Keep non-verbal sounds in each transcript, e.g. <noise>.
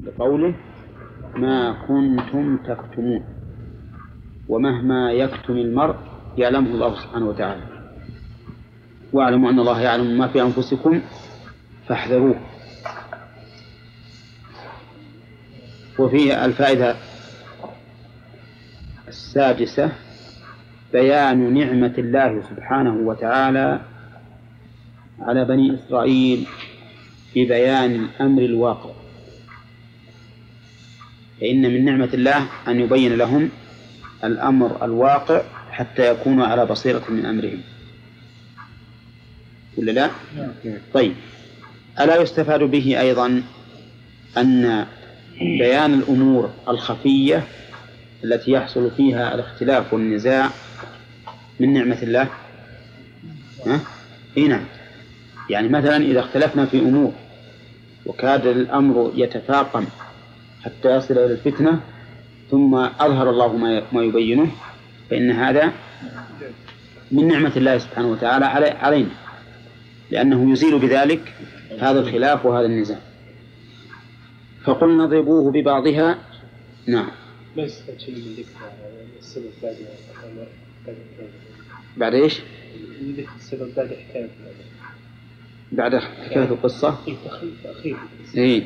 بقوله ما كنتم تكتمون ومهما يكتم المرء يعلمه الله سبحانه وتعالى. واعلموا أن الله يعلم ما في أنفسكم فاحذروه. وفي الفائدة السادسة بيان نعمة الله سبحانه وتعالى على بني إسرائيل ببيان الأمر الواقع. فإن من نعمة الله أن يبين لهم الأمر الواقع حتى يكونوا على بصيرة من أمرهم ولا لا؟ طيب ألا يستفاد به أيضا أن بيان الأمور الخفية التي يحصل فيها الاختلاف والنزاع من نعمة الله ها؟ إيه نعم يعني مثلا إذا اختلفنا في أمور وكاد الأمر يتفاقم حتى يصل إلى الفتنة ثم أظهر الله ما يبينه فإن هذا من نعمة الله سبحانه وتعالى علينا. لأنه يزيل بذلك هذا الخلاف وهذا النزاع. فقلنا اضربوه ببعضها. نعم. ما يستفاد شيء من ذكر السبب بعد بعد إيش؟ السبب بعد حكاية بعد حكاية القصة؟ إيه إيه.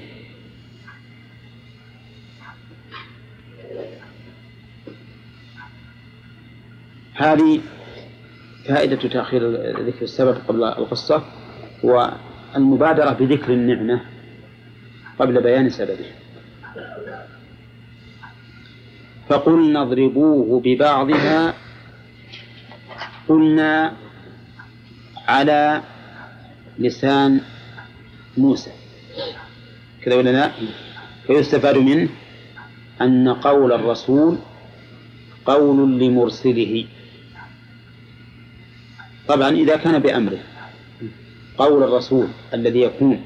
هذه فائدة تأخير ذكر السبب قبل القصة والمبادرة بذكر النعمة قبل بيان سببه فقلنا اضربوه ببعضها قلنا على لسان موسى. كذا ولا لا؟ فيستفاد منه أن قول الرسول قول لمرسله. طبعا إذا كان بأمره. قول الرسول الذي يكون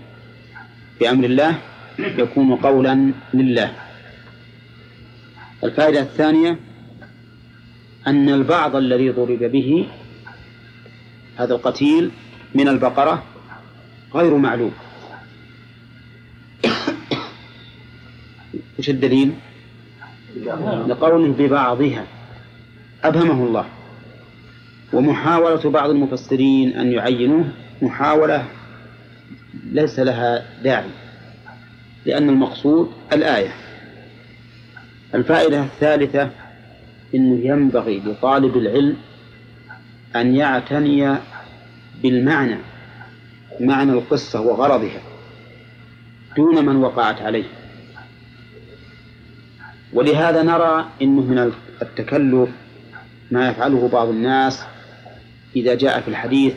بأمر الله يكون قولا لله. الفائدة الثانية أن البعض الذي ضرب به هذا القتيل من البقرة غير معلوم. وش الدليل؟ لقوله ببعضها. أبهمه الله. ومحاولة بعض المفسرين أن يعينوه محاولة ليس لها داعي لأن المقصود الآية. الفائدة الثالثة أنه ينبغي لطالب العلم أن يعتني بالمعنى معنى القصة وغرضها دون من وقعت عليه. ولهذا نرى أنه من التكلف ما يفعله بعض الناس إذا جاء في الحديث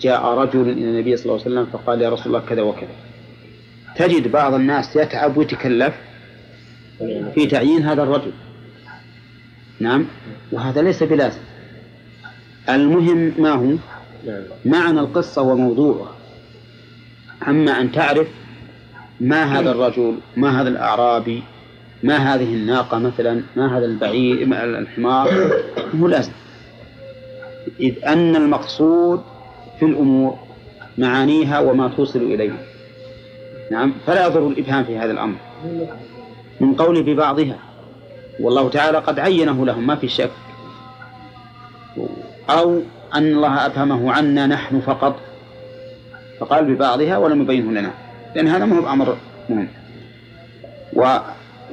جاء رجل إلى النبي صلى الله عليه وسلم فقال يا رسول الله كذا وكذا. تجد بعض الناس يتعب ويتكلف في تعيين هذا الرجل. نعم؟ وهذا ليس بلازم. المهم ما هو؟ معنى القصة وموضوعها. أما أن تعرف ما هذا الرجل ما هذا الأعرابي ما هذه الناقة مثلا ما هذا البعير الحمار مو لازم. إذ أن المقصود في الأمور معانيها وما توصل إليها. نعم فلا يضر الإبهام في هذا الأمر. من قول ببعضها والله تعالى قد عينه لهم ما في شك. أو أن الله أبهمه عنا نحن فقط. فقال ببعضها ولم يبينه لنا. لأن هذا مهم أمر مهم. و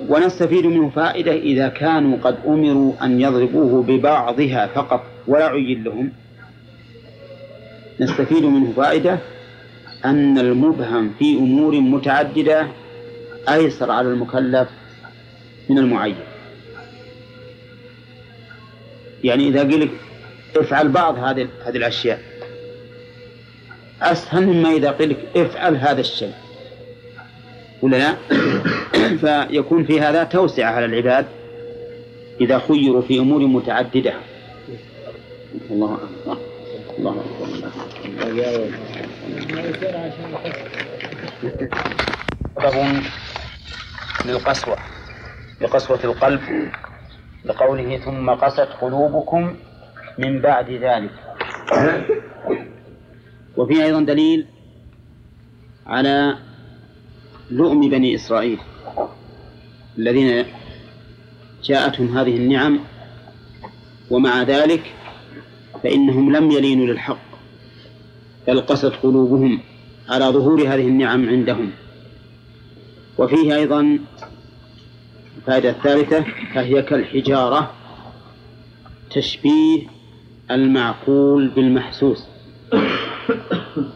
ونستفيد منه فائدة إذا كانوا قد أمروا أن يضربوه ببعضها فقط. ولا عين لهم. نستفيد منه فائدة أن المبهم في أمور متعددة أيسر على المكلف من المعين. يعني إذا قيل لك افعل بعض هذه هذه الأشياء أسهل مما إذا قيل لك افعل هذا الشيء. ولا لا؟ <coughs> فيكون في هذا توسعة على العباد إذا خيروا في أمور متعددة. الله أكبر. الله أكبر. سبب للقسوة. لقسوة القلب. لقوله ثم قست قلوبكم من بعد ذلك. وفيه أيضا دليل على لؤم بني إسرائيل الذين جاءتهم هذه النعم. ومع ذلك فإنهم لم يلينوا للحق بل قست قلوبهم على ظهور هذه النعم عندهم. وفيه أيضا الفائدة الثالثة فهي كالحجارة تشبيه المعقول بالمحسوس.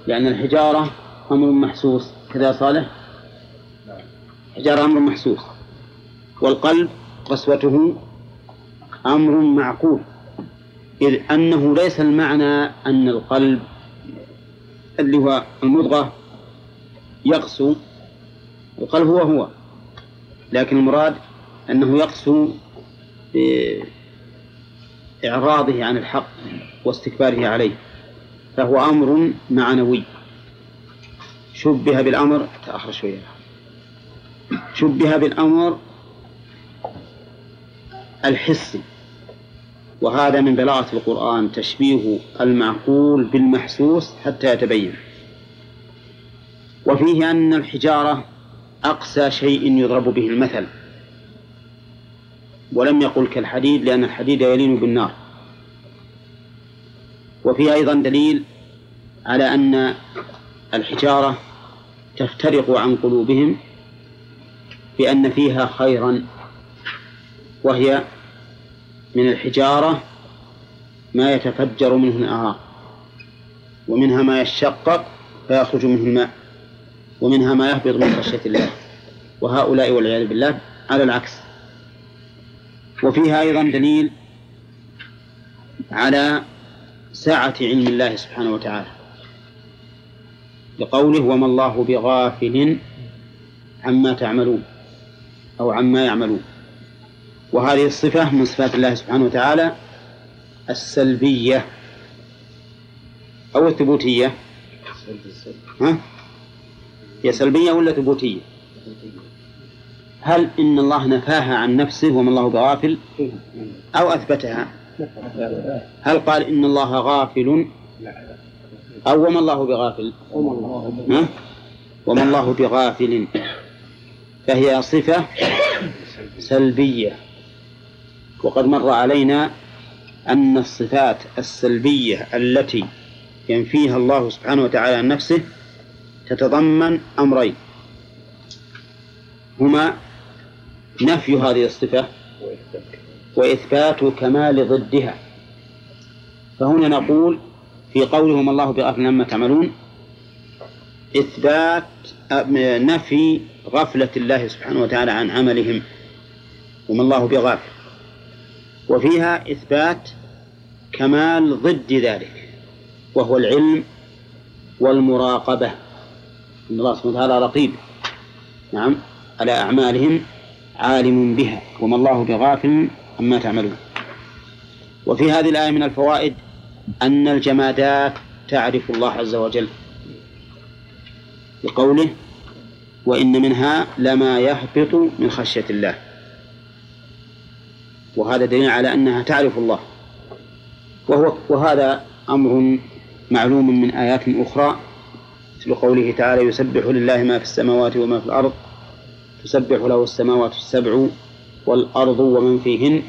لأن الحجارة أمر محسوس. كذا صالح؟ الحجارة أمر محسوس. والقلب قسوته أمر معقول. إذ أنه ليس المعنى أن القلب اللي هو المضغة يقسو القلب هو هو لكن المراد أنه يقسو بإعراضه عن الحق واستكباره عليه فهو أمر معنوي. شبه بالأمر تأخر شوية. شبه بالأمر الحسي. وهذا من بلاغة القرآن تشبيه المعقول بالمحسوس حتى يتبين. وفيه أن الحجارة أقسى شيء يضرب به المثل. ولم يقل كالحديد لأن الحديد يلين بالنار. وفيه أيضا دليل على أن الحجارة تفترق عن قلوبهم بأن فيها خيرا وهي من الحجارة ما يتفجر منه الأنهار ومنها ما يشقق فيخرج منه الماء ومنها ما يهبط من خشية الله وهؤلاء والعياذ بالله على العكس. وفيها أيضا دليل على سعة علم الله سبحانه وتعالى لقوله وما الله بغافل عما تعملون أو عما يعملون. وهذه الصفة من صفات الله سبحانه وتعالى السلبية أو الثبوتية. ها؟ هي سلبية ولا ثبوتية؟ هل إن الله نفاها عن نفسه وما الله بغافل؟ أو أثبتها؟ هل قال إن الله غافل؟ أو وما الله بغافل؟ ها؟ وما الله بغافل. فهي صفة سلبية. وقد مر علينا أن الصفات السلبية التي ينفيها الله سبحانه وتعالى عن نفسه تتضمن أمرين. هما نفي هذه الصفة وإثبات كمال ضدها. فهنا نقول في قولهم الله بغافل عما تعملون إثبات نفي غفلة الله سبحانه وتعالى عن عملهم. وما الله بغافل. وفيها إثبات كمال ضد ذلك وهو العلم والمراقبة. إن الله سبحانه وتعالى رقيب نعم على أعمالهم عالم بها وما الله بغافل عما تعملون. وفي هذه الآية من الفوائد أن الجمادات تعرف الله عز وجل بقوله وإن منها لما يهبط من خشية الله. وهذا دليل على أنها تعرف الله. وهو وهذا أمر معلوم من آيات أخرى مثل قوله تعالى يسبح لله ما في السماوات وما في الأرض تسبح له السماوات السبع والأرض ومن فيهن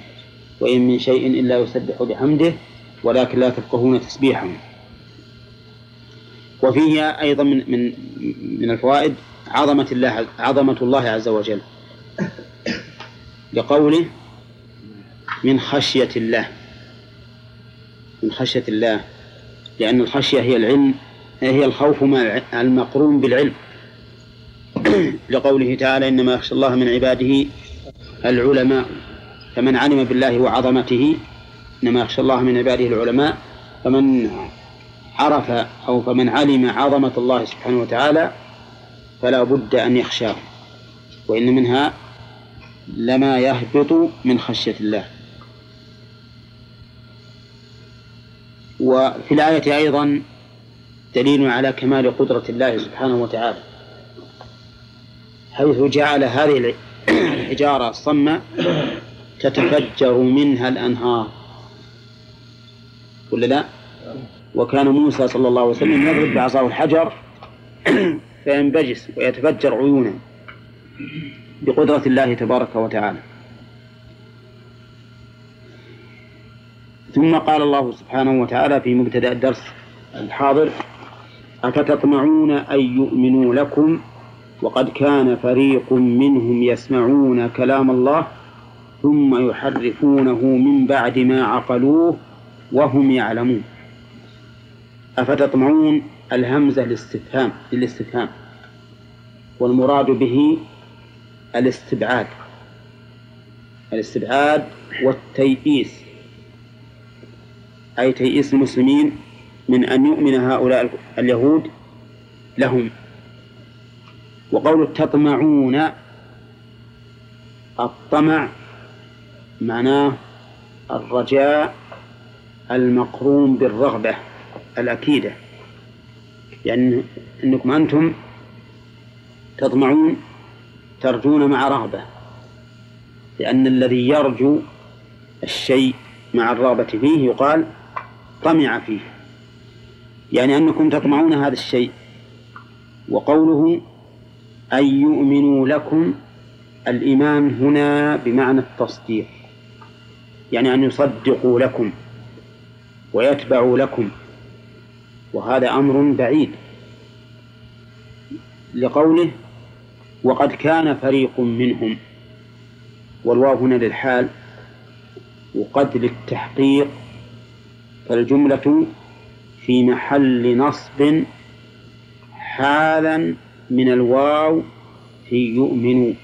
وإن من شيء إلا يسبح بحمده ولكن لا تفقهون تسبيحهم. وفيه أيضا من من من الفوائد عظمة الله عظمة الله عز وجل. لقوله من خشية الله. من خشية الله. لأن الخشية هي العلم هي الخوف المقرون بالعلم. <clears throat> لقوله تعالى إنما يخشى الله من عباده العلماء. فمن علم بالله وعظمته إنما يخشى الله من عباده العلماء. فمن عرف أو فمن علم عظمة الله سبحانه وتعالى فلا بد أن يخشاه. وإن منها لما يهبط من خشية الله. وفي الآية أيضا دليل على كمال قدرة الله سبحانه وتعالى حيث جعل هذه <clears throat> الحجارة الصمة تتفجر منها الأنهار ولا لا؟ وكان موسى صلى الله عليه وسلم يضرب بعصاه الحجر <clears throat> فينبجس ويتفجر عيونه بقدرة الله تبارك وتعالى ثم قال الله سبحانه وتعالى في مبتدأ الدرس الحاضر أفتطمعون أن يؤمنوا لكم؟ وقد كان فريق منهم يسمعون كلام الله ثم يحرفونه من بعد ما عقلوه وهم يعلمون. أفتطمعون الهمزة للاستفهام للاستفهام والمراد به الاستبعاد الاستبعاد والتيئيس. أي تيئيس المسلمين من أن يؤمن هؤلاء اليهود لهم. وقول تطمعون الطمع معناه الرجاء المقرون بالرغبة الأكيدة. يعني أنكم أنتم تطمعون ترجون مع رغبة. لأن الذي يرجو الشيء مع الرغبة فيه يقال طمع فيه. يعني أنكم تطمعون هذا الشيء. وقوله أن يؤمنوا لكم الإيمان هنا بمعنى التصديق. يعني أن يصدقوا لكم ويتبعوا لكم. وهذا أمر بعيد. لقوله وقد كان فريق منهم. والواو هنا للحال. وقد للتحقيق. فالجملة في محل نصب حالا من الواو في يؤمن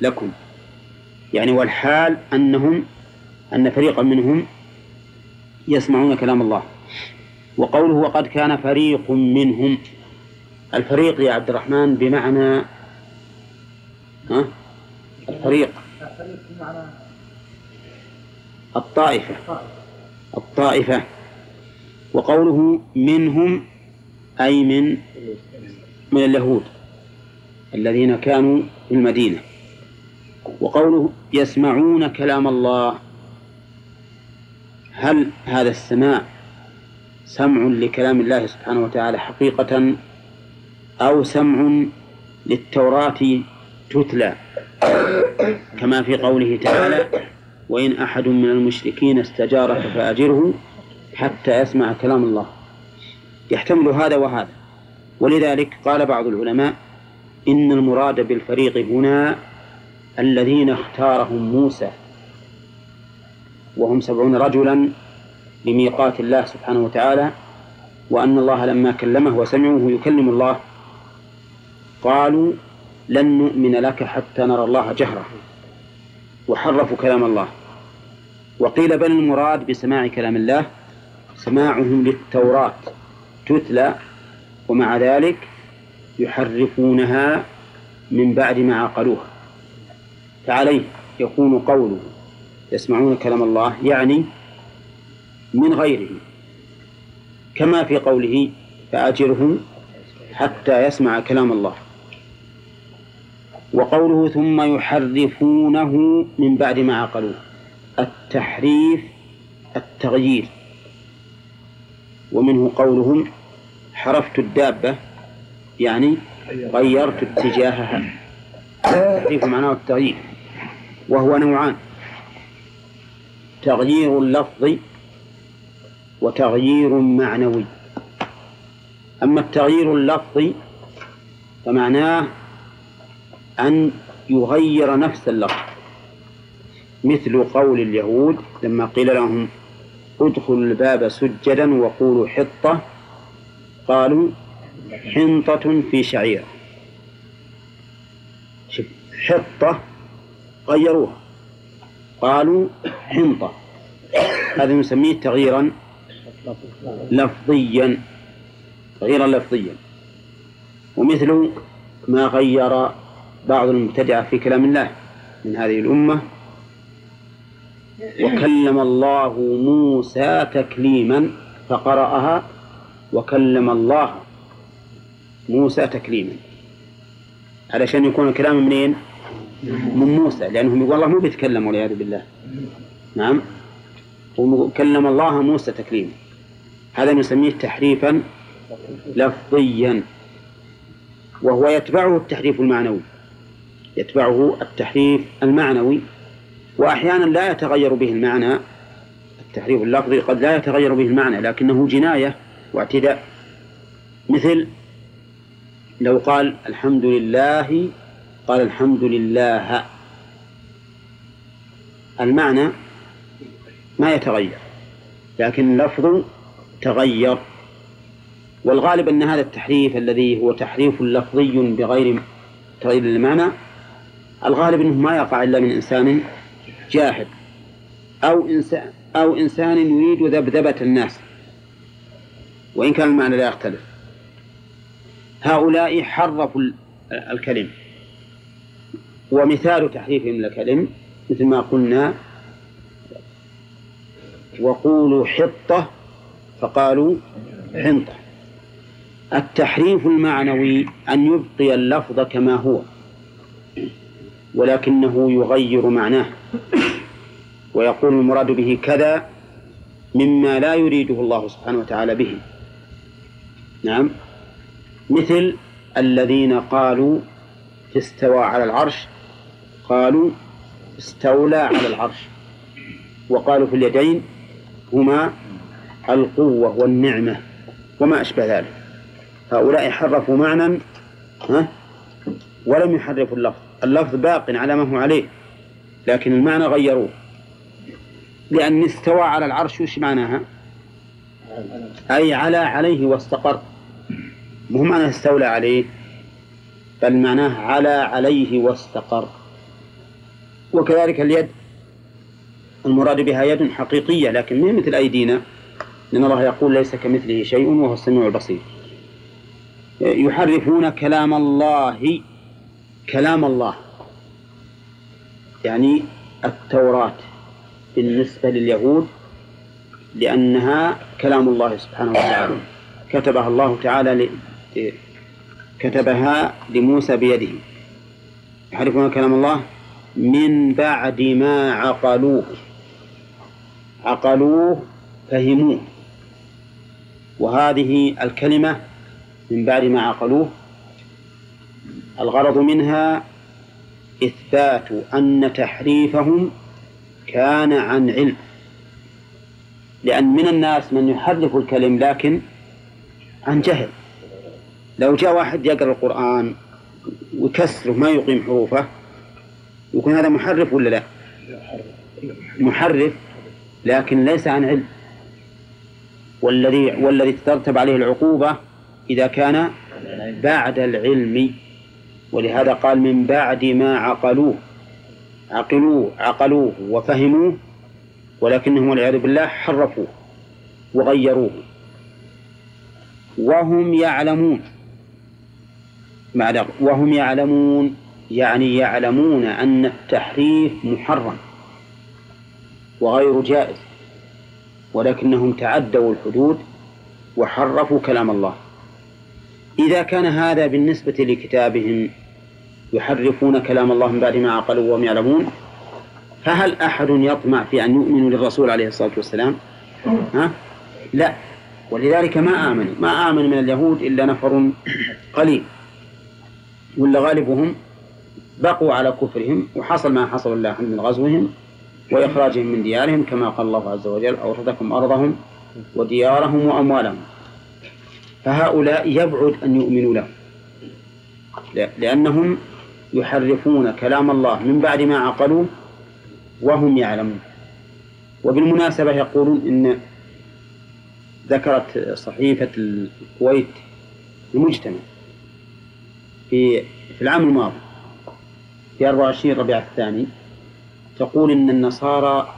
لكم. يعني والحال أنهم أن فريقا منهم يسمعون كلام الله. وقوله وقد كان فريق منهم. الفريق يا عبد الرحمن بمعنى ها؟ الفريق. الطائفة. الطائفة وقوله منهم أي من من اليهود الذين كانوا في المدينة. وقوله يسمعون كلام الله هل هذا السماع سمع لكلام الله سبحانه وتعالى حقيقة أو سمع للتوراة تتلى كما في قوله تعالى وإن أحد من المشركين استجارك فأجره حتى يسمع كلام الله. يحتمل هذا وهذا. ولذلك قال بعض العلماء إن المراد بالفريق هنا الذين اختارهم موسى. وهم سبعون رجلا لميقات الله سبحانه وتعالى وأن الله لما كلمه وسمعوه يكلم الله قالوا لن نؤمن لك حتى نرى الله جهرة. وحرفوا كلام الله. وقيل بل المراد بسماع كلام الله سماعهم للتوراة تتلى ومع ذلك يحرفونها من بعد ما عقلوها. فعليه يكون قوله يسمعون كلام الله يعني من غيره. كما في قوله فأجره حتى يسمع كلام الله. وقوله ثم يحرفونه من بعد ما عقلوه التحريف التغيير. ومنه قولهم حرفت الدابة يعني غيرت اتجاهها. التحريف معناه التغيير وهو نوعان. تغيير لفظي وتغيير معنوي. أما التغيير اللفظي فمعناه أن يغير نفس اللفظ. مثل قول اليهود لما قيل لهم ادخلوا الباب سجدا وقولوا حطة قالوا حنطة في شعير. حطة غيروها. قالوا حنطة. هذا نسميه تغييرا لفظيا. تغييرا لفظيا. ومثل ما غير بعض المبتدعة في كلام الله من هذه الأمة. وكلم الله موسى تكليما فقرأها. وكلم الله موسى تكليما. علشان يكون الكلام منين؟ من موسى لأنهم يقول الله مو بيتكلم والعياذ بالله. نعم. وكلم الله موسى تكليما. هذا نسميه تحريفا لفظيا. وهو يتبعه التحريف المعنوي. يتبعه التحريف المعنوي وأحيانا لا يتغير به المعنى التحريف اللفظي قد لا يتغير به المعنى لكنه جناية واعتداء. مثل لو قال الحمد لله قال الحمد لله. المعنى ما يتغير لكن اللفظ تغير. والغالب أن هذا التحريف الذي هو تحريف لفظي بغير تغيير المعنى الغالب أنه ما يقع إلا من إنسان جاهل أو إنسان أو إنسان يريد ذبذبة الناس. وإن كان المعنى لا يختلف. هؤلاء حرفوا الكلم. ومثال تحريفهم الكلم مثل ما قلنا. وقولوا حطة فقالوا حنطة. التحريف المعنوي أن يبقي اللفظ كما هو. ولكنه يغير معناه. ويقول المراد به كذا مما لا يريده الله سبحانه وتعالى به. نعم. مثل الذين قالوا استوى على العرش قالوا استولى على العرش. وقالوا في اليدين هما القوة والنعمة وما أشبه ذلك. هؤلاء حرفوا معنى ها؟ ولم يحرفوا اللفظ. اللفظ باق على ما هو عليه لكن المعنى غيروه لأن استوى على العرش وش معناها؟ أي على عليه واستقر. مو معنى استولى عليه بل معناه على عليه واستقر. وكذلك اليد. المراد بها يد حقيقية لكن من مثل أيدينا. لأن الله يقول ليس كمثله شيء وهو السميع البصير. يحرفون كلام الله كلام الله. يعني التوراة بالنسبة لليهود لأنها كلام الله سبحانه وتعالى. كتبها الله تعالى ل... كتبها لموسى بيده. يحرفون كلام الله؟ من بعد ما عقلوه. عقلوه فهموه. وهذه الكلمة من بعد ما عقلوه الغرض منها إثبات أن تحريفهم كان عن علم. لأن من الناس من يحرف الكلم لكن عن جهل. لو جاء واحد يقرأ القرآن ويكسره ما يقيم حروفه يكون هذا محرف ولا لا؟ محرف لكن ليس عن علم. والذي والذي تترتب عليه العقوبة إذا كان بعد العلم. ولهذا قال من بعد ما عقلوه عقلوه عقلوه وفهموه ولكنهم والعياذ بالله حرفوه وغيروه. وهم يعلمون وهم يعلمون يعني يعلمون أن التحريف محرم وغير جائز ولكنهم تعدوا الحدود وحرفوا كلام الله. إذا كان هذا بالنسبة لكتابهم يحرفون كلام الله من بعد ما عقلوا وهم يعلمون فهل أحد يطمع في أن يؤمنوا للرسول عليه الصلاة والسلام؟ ها؟ لا. ولذلك ما آمنوا ما آمن من اليهود إلا نفر قليل ولا غالبهم بقوا على كفرهم وحصل ما حصل الله من غزوهم وإخراجهم من ديارهم كما قال الله عز وجل أورثكم أرضهم وديارهم وأموالهم. فهؤلاء يبعد أن يؤمنوا له. لأنهم يحرفون كلام الله من بعد ما عقلوه وهم يعلمون. وبالمناسبة يقولون إن ذكرت صحيفة الكويت المجتمع في في العام الماضي في 24 ربيع الثاني تقول إن النصارى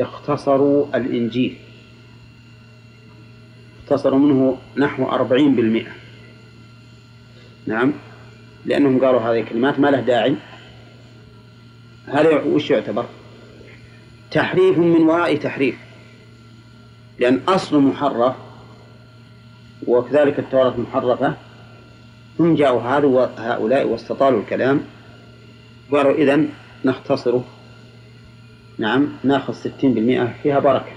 اختصروا الإنجيل. اختصروا منه نحو أربعين بالمئة. نعم؟ لأنهم قالوا هذه الكلمات ما له داعي. هذا وش يعتبر؟ تحريف من وراء تحريف. لأن أصل محرف وكذلك التوراة محرفة. ثم جاءوا هؤلاء واستطالوا الكلام. قالوا إذن نختصره نعم ناخذ ستين بالمئة. فيها بركة.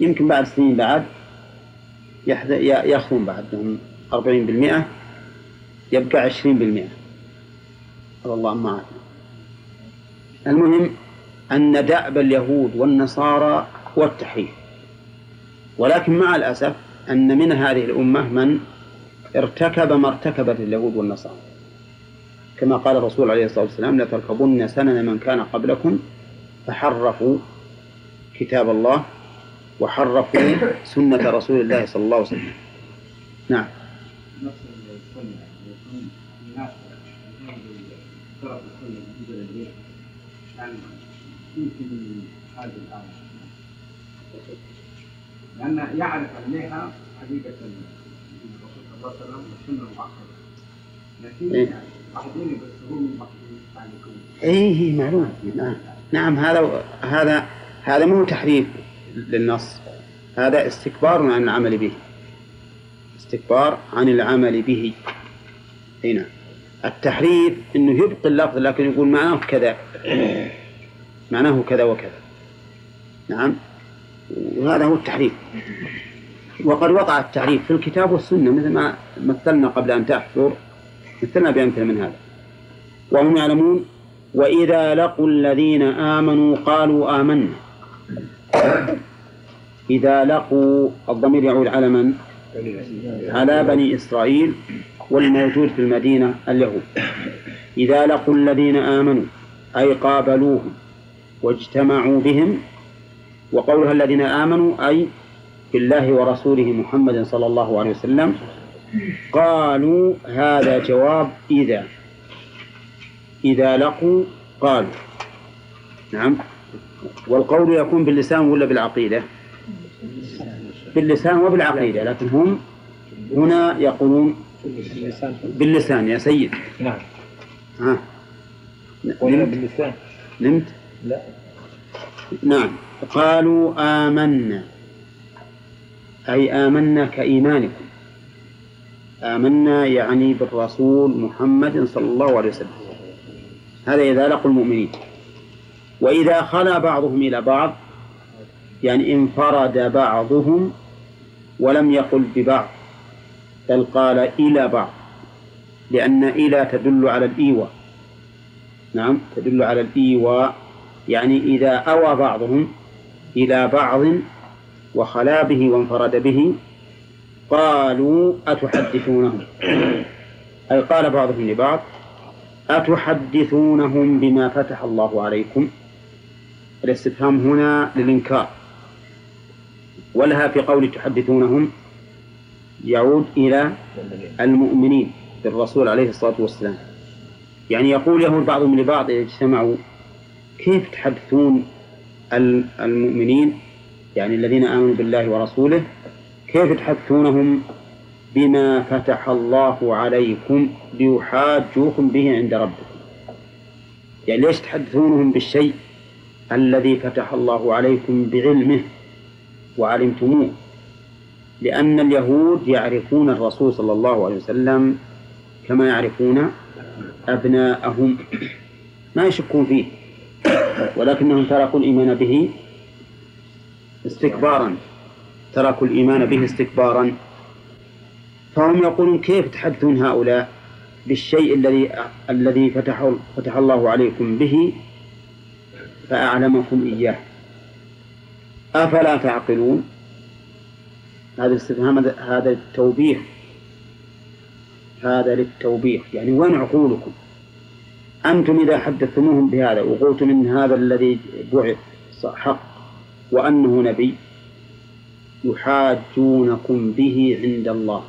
يمكن بعد سنين بعد يأخذون بعدهم أربعين بالمئة يبقى عشرين بالمئة. الله ما المهم أن دأب اليهود والنصارى هو التحريف. ولكن مع الأسف أن من هذه الأمة من ارتكب ما ارتكبت اليهود والنصارى. كما قال الرسول عليه الصلاة والسلام لتركبن سنن من كان قبلكم فحرفوا كتاب الله وحرفوا سنة رسول الله صلى الله عليه وسلم. نعم. لأن يعرف عليها حقيقة الرسول صلى الله عليه وسلم والسنة المؤخرة لكن إيه؟ بعدين بس هم إيه،, إيه معلوم. نعم. نعم هذا هذا هذا مو تحريف. للنص. هذا استكبار عن العمل به. استكبار عن العمل به. هنا. التحريف إنه يبقي اللفظ لكن يقول معناه كذا. معناه كذا وكذا. نعم. وهذا هو التحريف. وقد وقع التعريف في الكتاب والسنة مثل ما مثلنا قبل أن تحفر. مثلنا بأمثلة من هذا. وهم يعلمون وإذا لقوا الذين آمنوا قالوا آمنا. إذا لقوا الضمير يعود على من؟ على بني إسرائيل والموجود في المدينة اليهود. إذا لقوا الذين آمنوا أي قابلوهم واجتمعوا بهم وقولها الذين آمنوا أي بالله ورسوله محمد صلى الله عليه وسلم قالوا هذا جواب إذا. إذا لقوا قالوا. نعم. والقول يكون باللسان ولا بالعقيدة؟ باللسان وبالعقيدة لكن هم هنا يقولون باللسان يا سيد. نعم. ها. نمت. باللسان. نمت؟ لا. نعم. قالوا آمنا. أي آمنا كإيمانكم. آمنا يعني بالرسول محمد صلى الله عليه وسلم. هذا إذا لقوا المؤمنين. وإذا خلا بعضهم إلى بعض يعني انفرد بعضهم ولم يقل ببعض بل قال إلى بعض لأن إلى تدل على الإيواء. نعم تدل على الإيواء يعني إذا أوى بعضهم إلى بعض وخلا به وانفرد به قالوا أتحدثونهم؟ أي قال بعضهم لبعض أتحدثونهم بما فتح الله عليكم؟ الاستفهام هنا للإنكار. ولها في قول تحدثونهم يعود إلى المؤمنين بالرسول عليه الصلاة والسلام. يعني يقول يهود بعضهم لبعض إذا اجتمعوا كيف تحدثون المؤمنين؟ يعني الذين آمنوا بالله ورسوله كيف تحدثونهم بما فتح الله عليكم ليحاجوكم به عند ربكم؟ يعني ليش تحدثونهم بالشيء الذي فتح الله عليكم بعلمه؟ وعلمتموه لأن اليهود يعرفون الرسول صلى الله عليه وسلم كما يعرفون أبناءهم. ما يشكون فيه ولكنهم تركوا الإيمان به استكبارا تركوا الإيمان به استكبارا. فهم يقولون كيف تحدثون هؤلاء بالشيء الذي الذي فتح فتح الله عليكم به؟ فأعلمكم إياه. أفلا تعقلون؟ هذا الاستفهام هذا التوبيخ. هذا للتوبيخ. يعني وين عقولكم؟ أنتم إذا حدثتموهم بهذا وقلتم إن هذا الذي بعث حق وأنه نبي يحاجونكم به عند الله.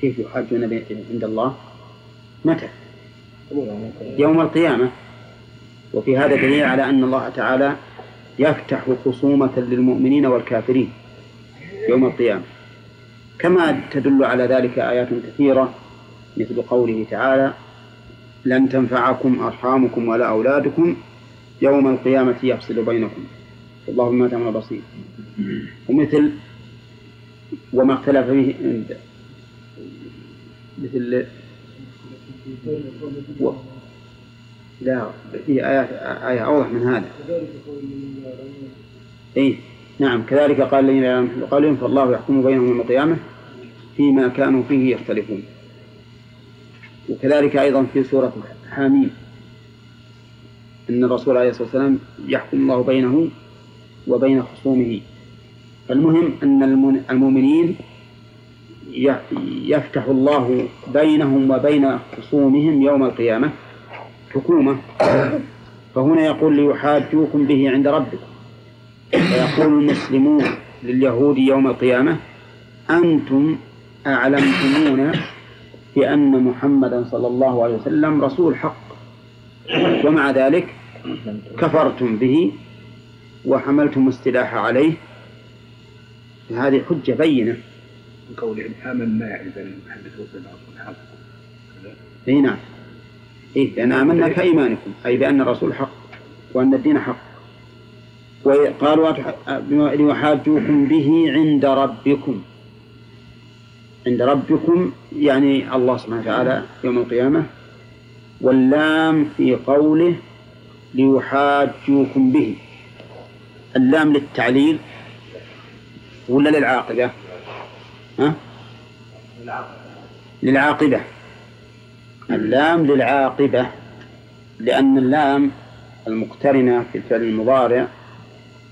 كيف يحاجون به عند الله؟ متى؟ يوم القيامة. وفي هذا دليل على أن الله تعالى يفتح خصومة للمؤمنين والكافرين يوم القيامة كما تدل على ذلك آيات كثيرة مثل قوله تعالى لن تنفعكم أرحامكم ولا أولادكم يوم القيامة يفصل بينكم والله بما تعمل بصير ومثل وما اختلف به مثل. لا في آيات آية أوضح من هذا. إيه نعم. كذلك قال الذين قالوا فالله يحكم بينهم يوم القيامة فيما كانوا فيه يختلفون. وكذلك أيضا في سورة حاميم أن الرسول عليه الصلاة والسلام يحكم الله بينه وبين خصومه. المهم أن المؤمنين يفتح الله بينهم وبين خصومهم يوم القيامة. حكومة. فهنا يقول ليحاجوكم به عند ربكم. فيقول المسلمون لليهود يوم القيامة أنتم أعلمتمونا بأن محمدا صلى الله عليه وسلم رسول حق. ومع ذلك كفرتم به وحملتم السلاح عليه. هذه حجة بينة. من قولهم آمنا إذا حدثوا بالرسول حق اي نعم. إيه لأن آمنا كإيمانكم أي بأن الرسول حق وأن الدين حق. وقالوا ليحاجوكم به عند ربكم. عند ربكم يعني الله سبحانه وتعالى يوم القيامة واللام في قوله ليحاجوكم به. اللام للتعليل ولا للعاقبة؟ ها؟ للعاقبة. اللام للعاقبة لأن اللام المقترنة في الفعل المضارع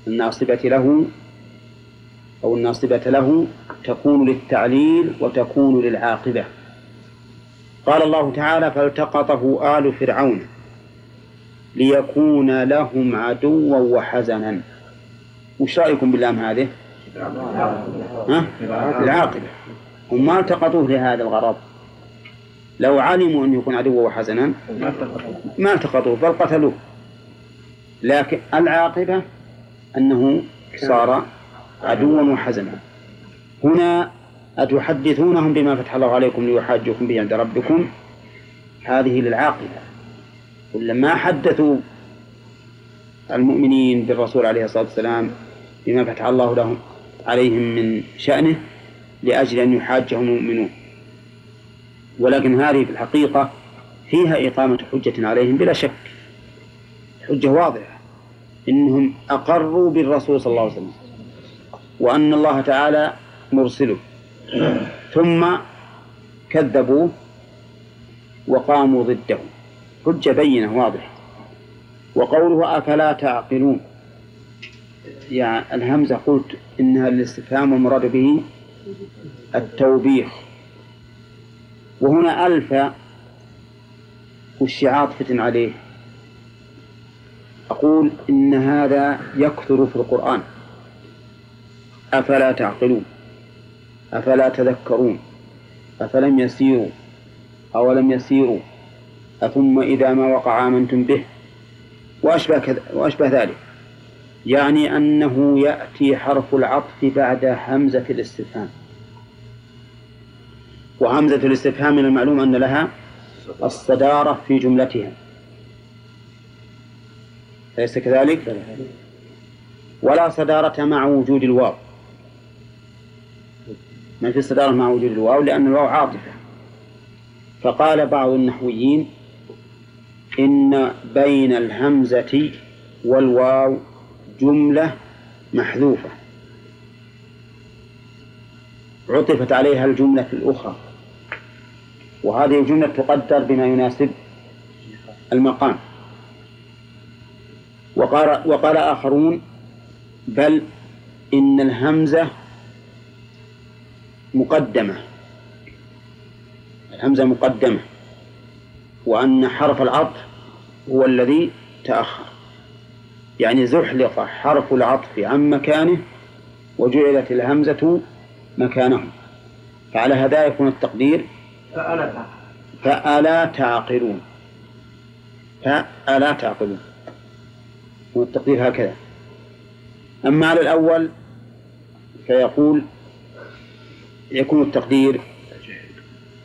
الناصبة له أو الناصبة له تكون للتعليل وتكون للعاقبة. قال الله تعالى فالتقطه آل فرعون ليكون لهم عدوا وحزنا. وش رأيكم باللام هذه؟ ها؟ العاقبة. هم ما التقطوه لهذا الغرض؟ لو علموا أن يكون عدوا وحزنا ما التقطوه بل قتلوه. لكن العاقبة أنه صار عدوا وحزنا. هنا أتحدثونهم بما فتح الله عليكم ليحاجوكم به عند ربكم؟ هذه للعاقبة. ولما حدثوا المؤمنين بالرسول عليه الصلاة والسلام بما فتح الله لهم عليهم من شأنه لأجل أن يحاجهم المؤمنون. ولكن هذه في الحقيقة فيها إقامة حجة عليهم بلا شك. حجة واضحة. إنهم أقروا بالرسول صلى الله عليه وسلم وأن الله تعالى مرسله. ثم كذبوه وقاموا ضده حجة بينة واضحة. وقوله أفلا تعقلون. يعني الهمزة قلت إنها الاستفهام والمراد به التوبيخ. وهنا ألف وش عاطفة عليه. أقول إن هذا يكثر في القرآن. أفلا تعقلون؟ أفلا تذكرون؟ أفلم يسيروا؟ أولم يسيروا؟ أثم إذا ما وقع آمنتم به؟ وأشبه, كذا وأشبه ذلك. يعني أنه يأتي حرف العطف بعد همزة الاستفهام. وهمزة الاستفهام من المعلوم أن لها الصدارة في جملتها. أليس كذلك؟ ولا صدارة مع وجود الواو. ما في صدارة مع وجود الواو؟ لأن الواو عاطفة. فقال بعض النحويين إن بين الهمزة والواو جملة محذوفة. عطفت عليها الجملة الأخرى. وهذه الجملة تقدر بما يناسب المقام. وقال, وقال آخرون بل إن الهمزة مقدمة. الهمزة مقدمة وأن حرف العطف هو الذي تأخر. يعني زحلق حرف العطف عن مكانه وجعلت الهمزة مكانه فعلى هذا يكون التقدير. فألا تعقلون. فألا تعقلون. والتقدير هكذا. أما على الأول فيقول يكون التقدير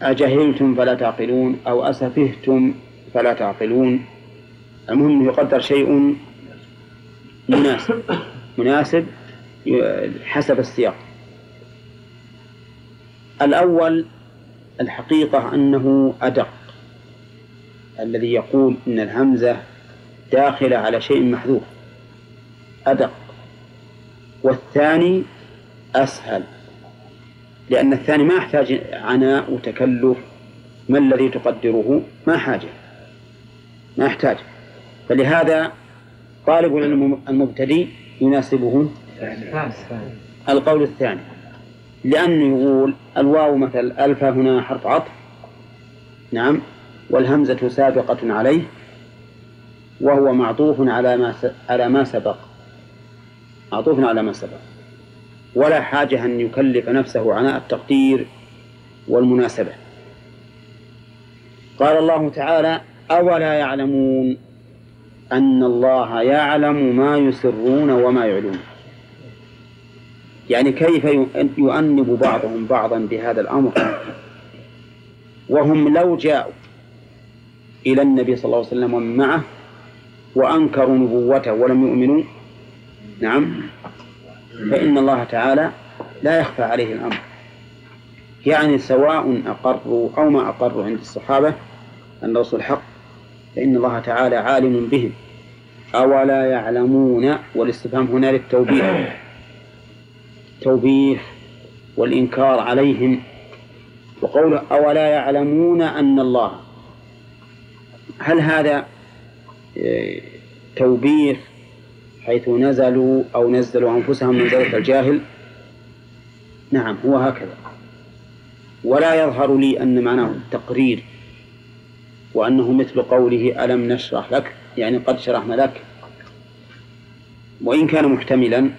أجهلتم فلا تعقلون أو أسفهتم فلا تعقلون. المهم يقدر شيء مناسب. مناسب حسب السياق. الأول الحقيقة أنه أدق. الذي يقول إن الهمزة داخلة على شيء محذوف. أدق. والثاني أسهل. لأن الثاني ما يحتاج عناء وتكلف. ما الذي تقدره؟ ما حاجة. ما يحتاج. فلهذا طالب العلم المبتدئ يناسبه القول الثاني. لأنه يقول الواو مثل ألف هنا حرف عطف. نعم. والهمزة سابقة عليه. وهو معطوف على ما على ما سبق. معطوف على ما سبق. ولا حاجة أن يكلف نفسه عناء التقدير والمناسبة. قال الله تعالى أولا يعلمون أن الله يعلم ما يسرون وما يعلنون. يعني كيف يؤنب بعضهم بعضا بهذا الأمر؟ وهم لو جاءوا إلى النبي صلى الله عليه وسلم ومن معه وأنكروا نبوته ولم يؤمنوا نعم فإن الله تعالى لا يخفى عليه الأمر. يعني سواء أقروا أو ما أقروا عند الصحابة أن الرسول حق فإن الله تعالى عالم بهم أولا يعلمون والاستفهام هنا للتوبيخ. التوبيخ والإنكار عليهم وقوله أولا يعلمون أن الله. هل هذا آه، توبيخ حيث نزلوا أو نزلوا أنفسهم منزلة الجاهل؟ نعم هو هكذا. ولا يظهر لي أن معناه التقرير وأنه مثل قوله ألم نشرح لك يعني قد شرحنا لك. وإن كان محتملا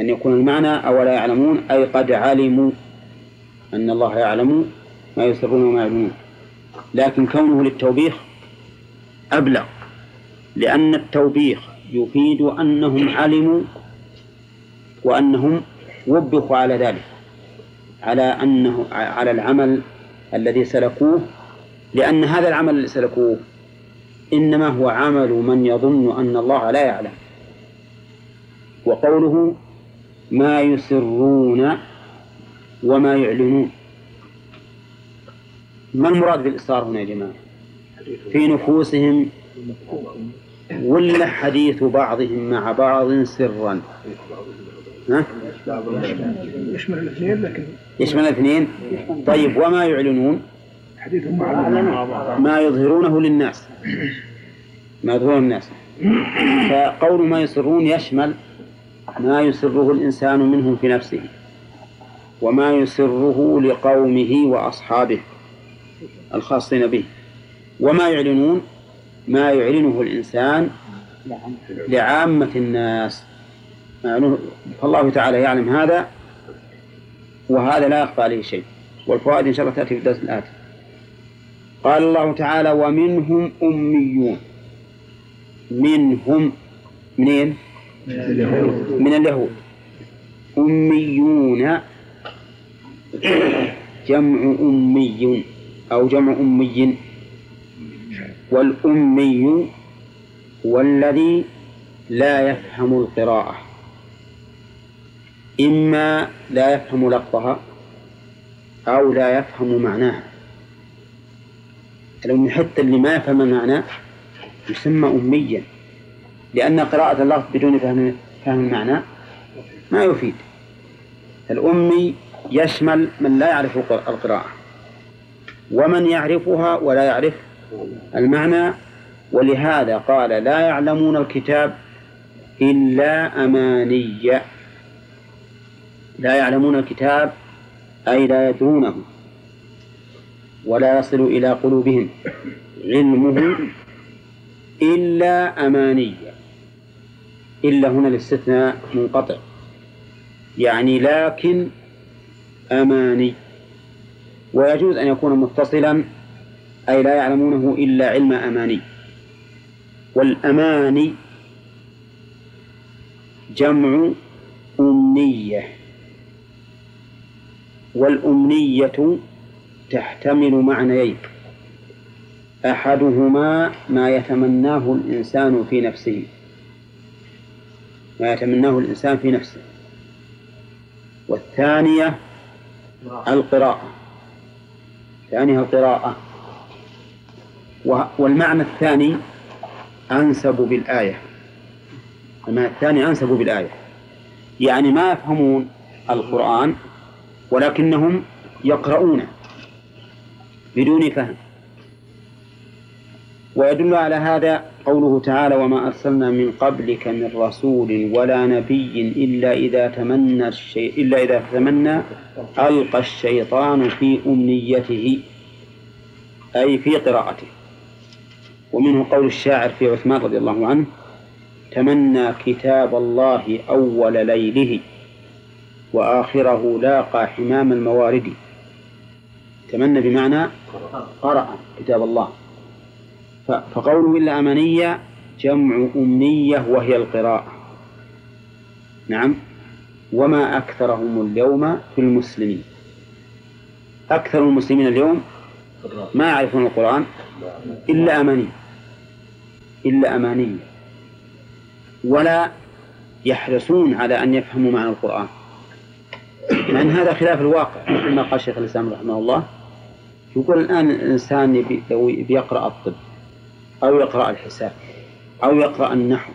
أن يكون المعنى أولا يعلمون أي قد علموا أن الله يعلم ما يسرون وما يعلمون لكن كونه للتوبيخ أبلغ لأن التوبيخ يفيد أنهم علموا وأنهم وبخوا على ذلك على أنه على العمل الذي سلكوه. لأن هذا العمل الذي سلكوه إنما هو عمل من يظن أن الله لا يعلم. وقوله ما يسرون وما يعلنون. ما المراد بالإصرار هنا يا جماعة؟ في نفوسهم ولا حديث بعضهم مع بعض سرا؟ ها؟ يشمل الاثنين لكن يشمل الاثنين؟ طيب وما يعلنون؟ حديثهم مع بعض. ما يظهرونه للناس. ما يظهرونه للناس. فقول ما يسرون يشمل ما يسره الإنسان منهم في نفسه وما يسره لقومه وأصحابه الخاصين به. وما يعلنون ما يعلنه الإنسان لعامة الناس. فالله تعالى يعلم هذا وهذا لا يخفى عليه شيء. والفوائد إن شاء الله تأتي في الدرس الآتي. قال الله تعالى ومنهم أميون. منهم منين؟ من اليهود. أميون. جمع أمي أو جمع أمي. والأمي هو الذي لا يفهم القراءة. إما لا يفهم لفظها أو لا يفهم معناها. الأمي حتى اللي ما يفهم المعنى يسمى أميا. لأن قراءة اللفظ بدون فهم فهم المعنى ما يفيد. الأمي يشمل من لا يعرف القراءة. ومن يعرفها ولا يعرف المعنى. ولهذا قال لا يعلمون الكتاب إلا أماني. لا يعلمون الكتاب أي لا يدرونه. ولا يصل إلى قلوبهم علمه إلا أماني. إلا هنا الاستثناء منقطع. يعني لكن أماني. ويجوز أن يكون متصلا أي لا يعلمونه إلا علم أماني. والأماني جمع أمنية. والأمنية تحتمل معنيين. أحدهما ما يتمناه الإنسان في نفسه. ما يتمناه الإنسان في نفسه. والثانية القراءة. ثانيها القراءة. والمعنى الثاني أنسب بالآية. المعنى الثاني أنسب بالآية. يعني ما يفهمون القرآن ولكنهم يقرؤونه بدون فهم. ويدل على هذا قوله تعالى وما أرسلنا من قبلك من رسول ولا نبي إلا إذا تمنى الشيء إلا إذا تمنى ألقى الشيطان في أمنيته أي في قراءته. ومنه قول الشاعر في عثمان رضي الله عنه تمنى كتاب الله أول ليله وآخره لاقى حمام الموارد. تمنى بمعنى قرأ كتاب الله. فقوله إلا أمانية جمع أمنية وهي القراءة. نعم. وما أكثرهم اليوم في المسلمين. أكثر المسلمين اليوم ما يعرفون القرآن إلا أماني إلا أماني ولا يحرصون على أن يفهموا معنى القرآن. مع أن هذا خلاف الواقع. كما قال شيخ الإسلام رحمه الله يقول الآن الإنسان بيقرأ الطب. أو يقرأ الحساب أو يقرأ النحو.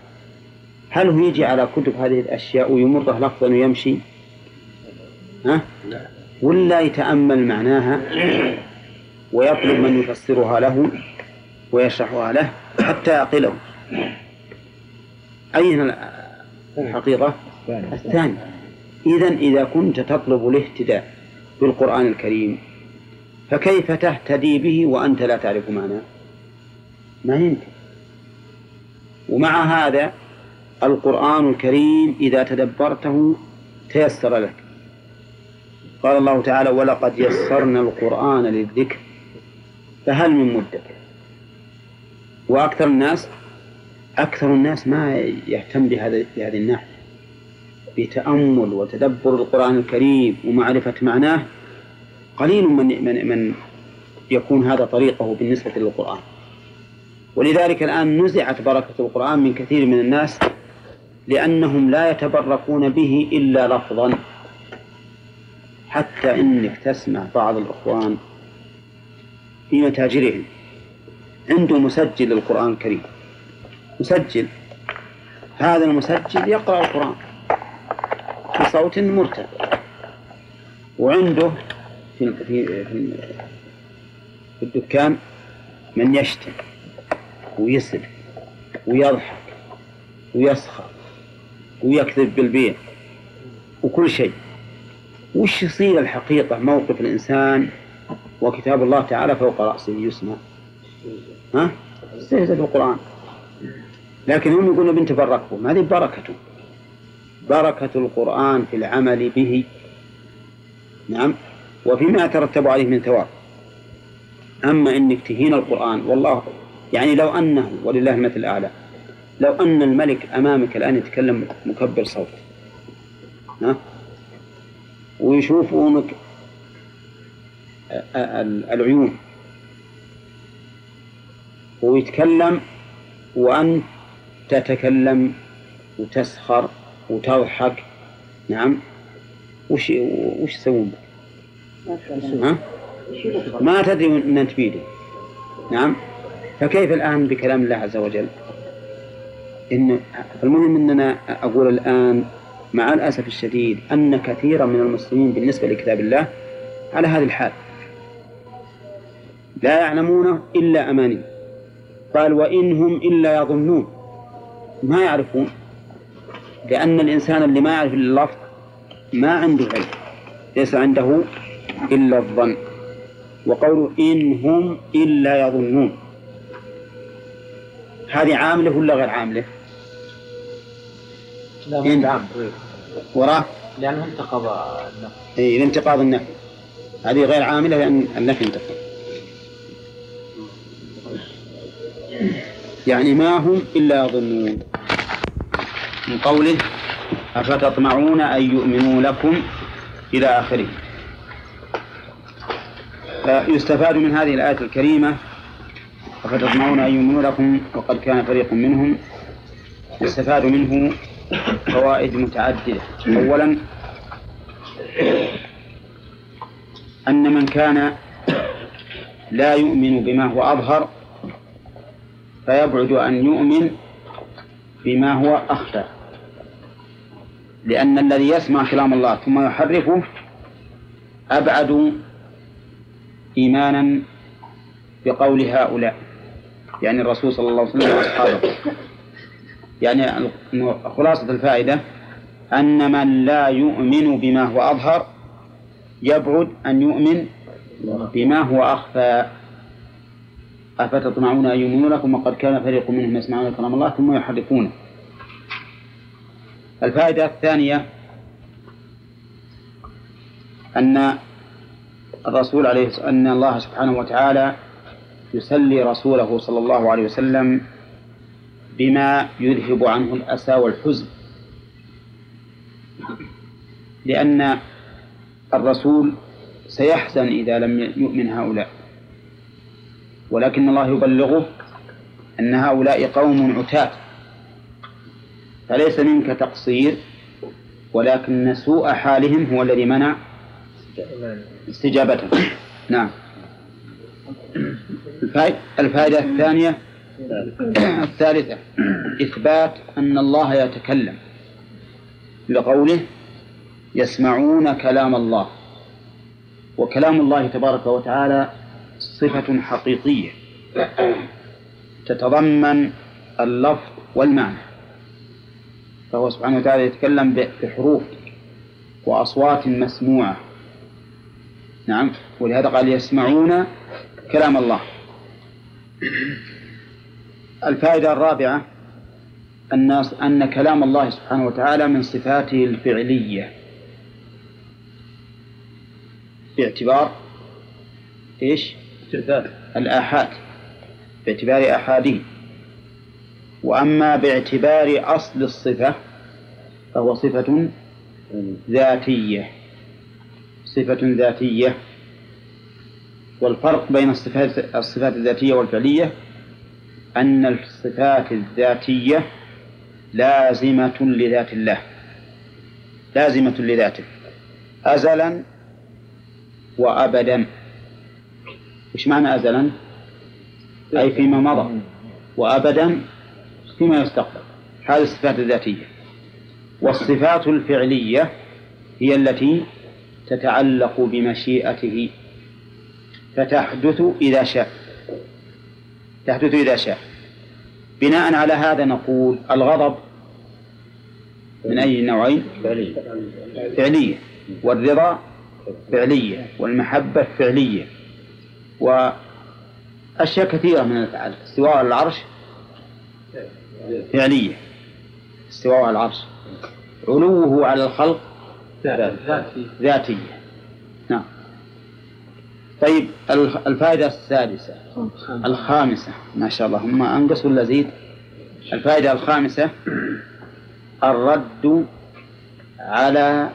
هل هو يجي على كتب هذه الأشياء ويمره لفظا ويمشي؟ ها؟ ولا يتأمل معناها ويطلب من يفسرها له ويشرحها له حتى يعقله. أين الحقيقة؟ الثاني إذا إذا كنت تطلب الاهتداء بالقرآن الكريم فكيف تهتدي به وأنت لا تعرف معناه؟ ما يمكن ومع هذا القرآن الكريم إذا تدبرته تيسر لك. قال الله تعالى ولقد يسرنا القرآن للذكر فهل من مدكر؟ وأكثر الناس أكثر الناس ما يهتم بهذا بهذه الناحية. بتأمل وتدبر القرآن الكريم ومعرفة معناه قليل من من من يكون هذا طريقه بالنسبة للقرآن. ولذلك الآن نزعت بركة القرآن من كثير من الناس لأنهم لا يتبركون به إلا لفظا. حتى إنك تسمع بعض الإخوان في متاجرهم. عنده مسجل للقرآن الكريم. مسجل. هذا المسجل يقرأ القرآن بصوت مرتفع وعنده في في في الدكان من يشتم. ويسب ويضحك ويسخر ويكذب بالبيع وكل شيء. وش يصير الحقيقة موقف الإنسان وكتاب الله تعالى فوق رأسه يسمع ها؟ استهزأ بالقرآن. لكن هم يقولون بنت بركهم هذه بركته بركة القرآن في العمل به. نعم. وفيما يترتب عليه من ثواب. أما إنك تهين القرآن والله يعني لو أنه ولله المثل الأعلى لو أن الملك أمامك الآن يتكلم مكبر صوت ها؟ ويشوفونك العيون. ويتكلم وأنت تتكلم وتسخر وتضحك نعم؟ وش وش تسوون؟ ما تدري من أنت بيده نعم؟ فكيف الآن بكلام الله عز وجل؟ إن المهم أننا أقول الآن مع الأسف الشديد أن كثيرا من المسلمين بالنسبة لكتاب الله على هذه الحال. لا يعلمونه إلا أماني. قال وإن هم إلا يظنون. ما يعرفون. لأن الإنسان اللي ما يعرف اللفظ ما عنده علم. ليس عنده إلا الظن. وقوله إن هم إلا يظنون. هذه عاملة ولا غير عاملة؟ لا إن عام وراه لأنه انتقض النفي. إيه لانتقاض النفي. هذه غير عاملة لأن النفي انتقض. يعني ما هم إلا يظنون من قوله أفتطمعون أن يؤمنوا لكم إلى آخره. يستفاد من هذه الآية الكريمة أفتطمعون أن يؤمنوا لكم وقد كان فريق منهم يستفاد منه فوائد متعددة. أولا أن من كان لا يؤمن بما هو أظهر فيبعد أن يؤمن بما هو أخفى. لأن الذي يسمع كلام الله ثم يحرفه أبعد إيمانا بقول هؤلاء. يعني الرسول صلى الله عليه وسلم وأصحابه. يعني خلاصة الفائدة أن من لا يؤمن بما هو أظهر يبعد أن يؤمن بما هو أخفى. أفتطمعون أن يؤمنوا لكم وقد كان فريق منهم يسمعون كلام الله ثم يحرفونه. الفائدة الثانية أن الرسول عليه أن الله سبحانه وتعالى يسلي رسوله صلى الله عليه وسلم بما يذهب عنه الأسى والحزن. لأن الرسول سيحزن إذا لم يؤمن هؤلاء. ولكن الله يبلغه أن هؤلاء قوم عتاة. فليس منك تقصير ولكن سوء حالهم هو الذي منع استجابته نعم. الفائدة الثانية الثالثة إثبات أن الله يتكلم. لقوله يسمعون كلام الله. وكلام الله تبارك وتعالى صفة حقيقية. تتضمن اللفظ والمعنى. فهو سبحانه وتعالى يتكلم بحروف وأصوات مسموعة. نعم. ولهذا قال يسمعون كلام الله. الفائدة الرابعة الناس أن كلام الله سبحانه وتعالى من صفاته الفعلية. باعتبار إيش؟ الآحاد. باعتبار آحاده وأما باعتبار أصل الصفة فهو صفة ذاتية. صفة ذاتية. والفرق بين الصفات الصفات الذاتية والفعلية أن الصفات الذاتية لازمة لذات الله. لازمة لذاته. أزلا وأبدا. وش معنى أزلا؟ أي فيما مضى. وأبدا فيما يستقبل. هذه الصفات الذاتية. والصفات الفعلية هي التي تتعلق بمشيئته. فتحدث إذا شاء. تحدث إذا شاء. بناء على هذا نقول الغضب من أي نوعين؟ فعلية. فعلية والرضا فعلية. والمحبة فعلية. وأشياء كثيرة من الأفعال. استواء على العرش فعلية. استواء على العرش. علوه على الخلق ذاتية. طيب الفائدة السادسة. الخامسة. ما شاء الله. هم أنقص ولا زيد؟ الفائدة الخامسة. الرد على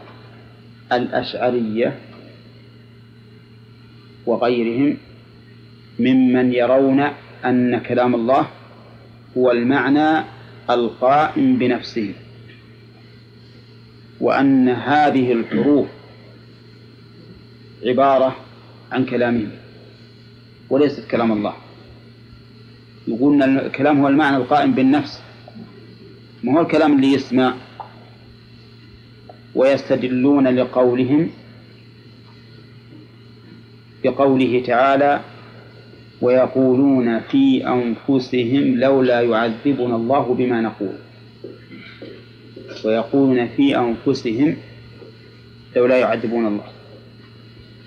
الأشعرية وغيرهم ممن يرون أن كلام الله هو المعنى القائم بنفسه وأن هذه الحروف عبارة عن كلامه. وليست كلام الله. يقول أن الكلام هو المعنى القائم بالنفس. ما هو الكلام اللي يسمع؟ ويستدلون لقولهم بقوله تعالى ويقولون في أنفسهم لولا يعذبنا الله بما نقول. ويقولون في أنفسهم لولا يعذبون الله.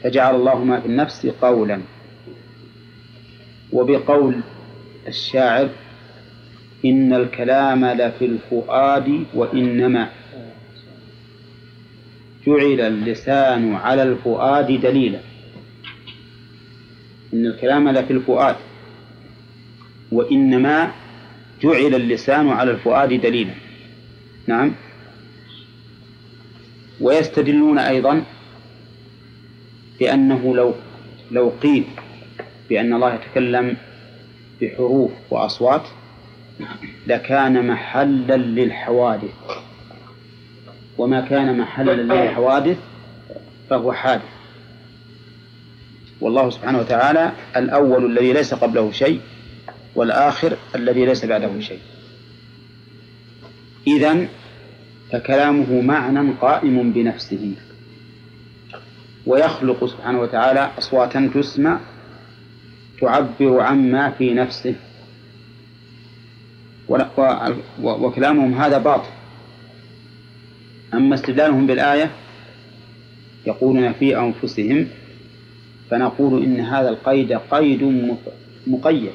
فجعل الله ما في النفس قولا. وبقول الشاعر إن الكلام لفي الفؤاد وإنما جعل اللسان على الفؤاد دليلا. إن الكلام لفي الفؤاد وإنما جعل اللسان على الفؤاد دليلا. نعم. ويستدلون أيضا بأنه لو لو قيل بأن الله يتكلم بحروف وأصوات لكان محلا للحوادث. وما كان محلا للحوادث فهو حادث. والله سبحانه وتعالى الأول الذي ليس قبله شيء والآخر الذي ليس بعده شيء. إذن فكلامه معنى قائم بنفسه. ويخلق سبحانه وتعالى أصواتا تسمع تعبر عما في نفسه. وكلامهم هذا باطل. أما استدلالهم بالآية يقولون في أنفسهم فنقول إن هذا القيد قيد مقيد.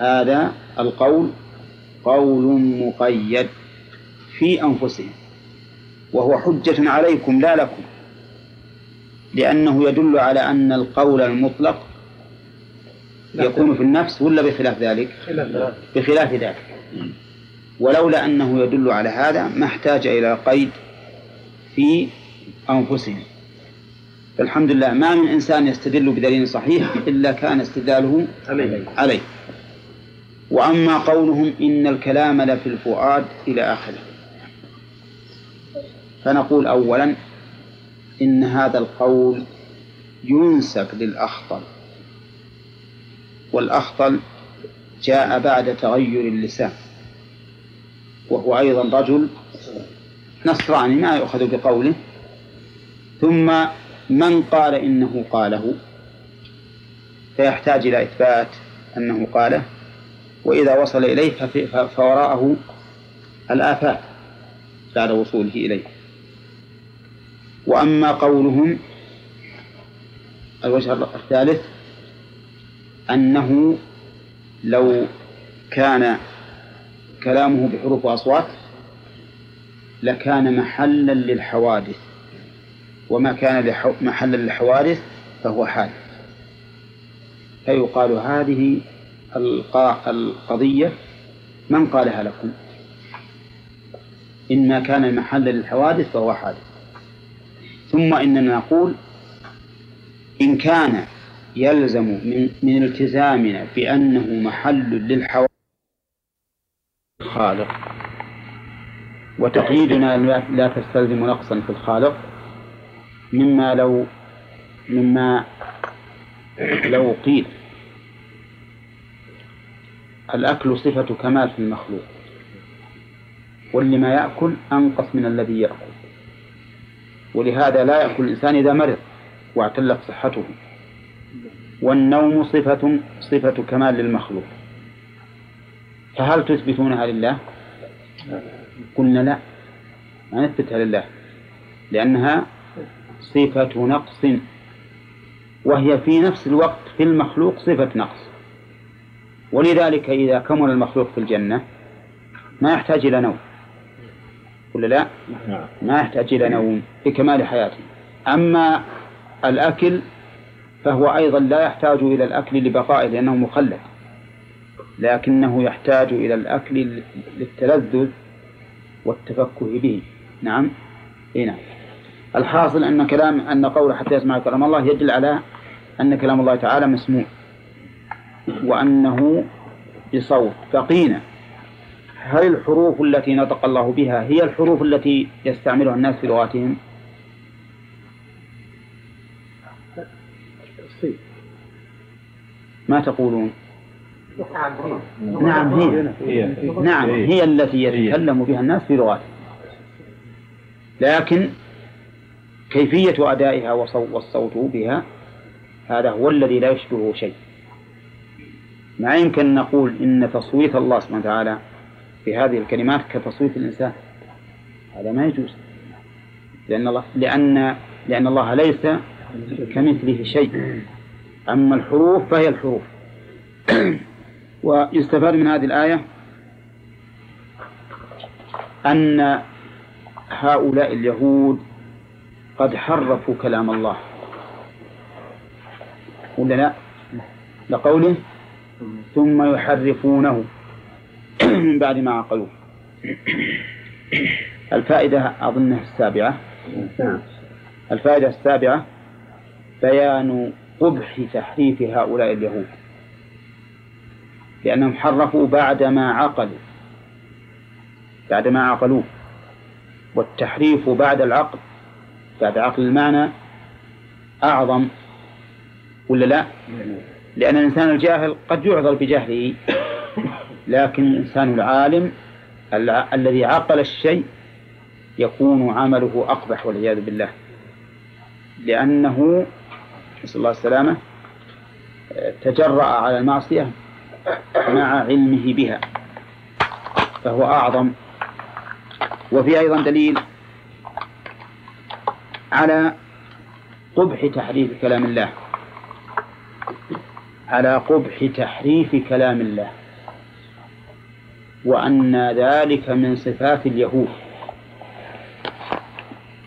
هذا القول قول مقيد في أنفسهم وهو حجة عليكم لا لكم. لأنه يدل على أن القول المطلق يكون في النفس ولا بخلاف ذلك؟ بخلاف ذلك. ولولا أنه يدل على هذا ما احتاج إلى قيد في أنفسهم. فالحمد لله ما من إنسان يستدل بدليل صحيح إلا كان استدلاله عليه, عليه. وأما قولهم إن الكلام لفي الفؤاد إلى آخره. فنقول أولا إن هذا القول ينسب للأخطل والأخطل جاء بعد تغير اللسان وهو أيضا رجل نصراني ما يؤخذ بقوله ثم من قال إنه قاله؟ فيحتاج إلى إثبات أنه قاله وإذا وصل إليه فوراءه الآفات بعد وصوله إليه. وأما قولهم الوجه الثالث أنه لو كان كلامه بحروف وأصوات لكان محلا للحوادث وما كان محلا للحوادث فهو حادث فيقال هذه القضية من قالها لكم؟ إن كان محلا للحوادث فهو حادث. ثم إننا نقول إن كان يلزم من, من التزامنا بأنه محل للحوادث الخالق وتقييدنا لا تستلزم نقصا في الخالق مما لو مما لو قيل الأكل صفة كمال في المخلوق واللي ما يأكل أنقص من الذي يأكل. ولهذا لا يأكل الإنسان إذا مرض واعتلت صحته. والنوم صفة صفة كمال للمخلوق. فهل تثبتونها لله؟ قلنا لا. ما نثبتها لله لأنها صفة نقص. وهي في نفس الوقت في المخلوق صفة نقص. ولذلك إذا كمل المخلوق في الجنة ما يحتاج إلى نوم. ولا لا؟ ما يحتاج إلى نوم لكمال حياته. أما الأكل فهو أيضا لا يحتاج إلى الأكل لبقائه لأنه مخلد لكنه يحتاج إلى الأكل للتلذذ والتفكه به. نعم؟ إيه نعم. الحاصل أن كلام أن قول حتى يسمع كلام الله يدل على أن كلام الله تعالى مسموع وأنه بصوت فقينا. هل الحروف التي نطق الله بها هي الحروف التي يستعملها الناس في لغاتهم؟ ما تقولون؟ نعم هي نعم هي التي يتكلم بها الناس في لغاتهم لكن كيفية أدائها والصوت بها هذا هو الذي لا يشبهه شيء ما يمكن نقول إن تصويت الله سبحانه وتعالى في هذه الكلمات كتصويت الإنسان. هذا ما يجوز. لأن الله لأن لأن الله ليس كمثله شيء. أما الحروف فهي الحروف. <clears throat> ويستفاد من هذه الآية أن هؤلاء اليهود قد حرفوا كلام الله. ولا لا؟ لقوله ثم يحرفونه. من بعد ما عقلوه. الفائدة أظنها السابعة. الفائدة السابعة بيان قبح تحريف هؤلاء اليهود. لأنهم حرفوا بعدما عقلوا. بعدما عقلوه. والتحريف بعد العقل. بعد عقل المعنى أعظم ولا لا؟ لأن الإنسان الجاهل قد يعذر بجهله. لكن الإنسان العالم الذي عقل الشيء يكون عمله أقبح والعياذ بالله. لأنه نسأل الله السلامة تجرأ على المعصية مع علمه بها فهو أعظم. وفي أيضا دليل على قبح تحريف كلام الله على قبح تحريف كلام الله. وأن ذلك من صفات اليهود.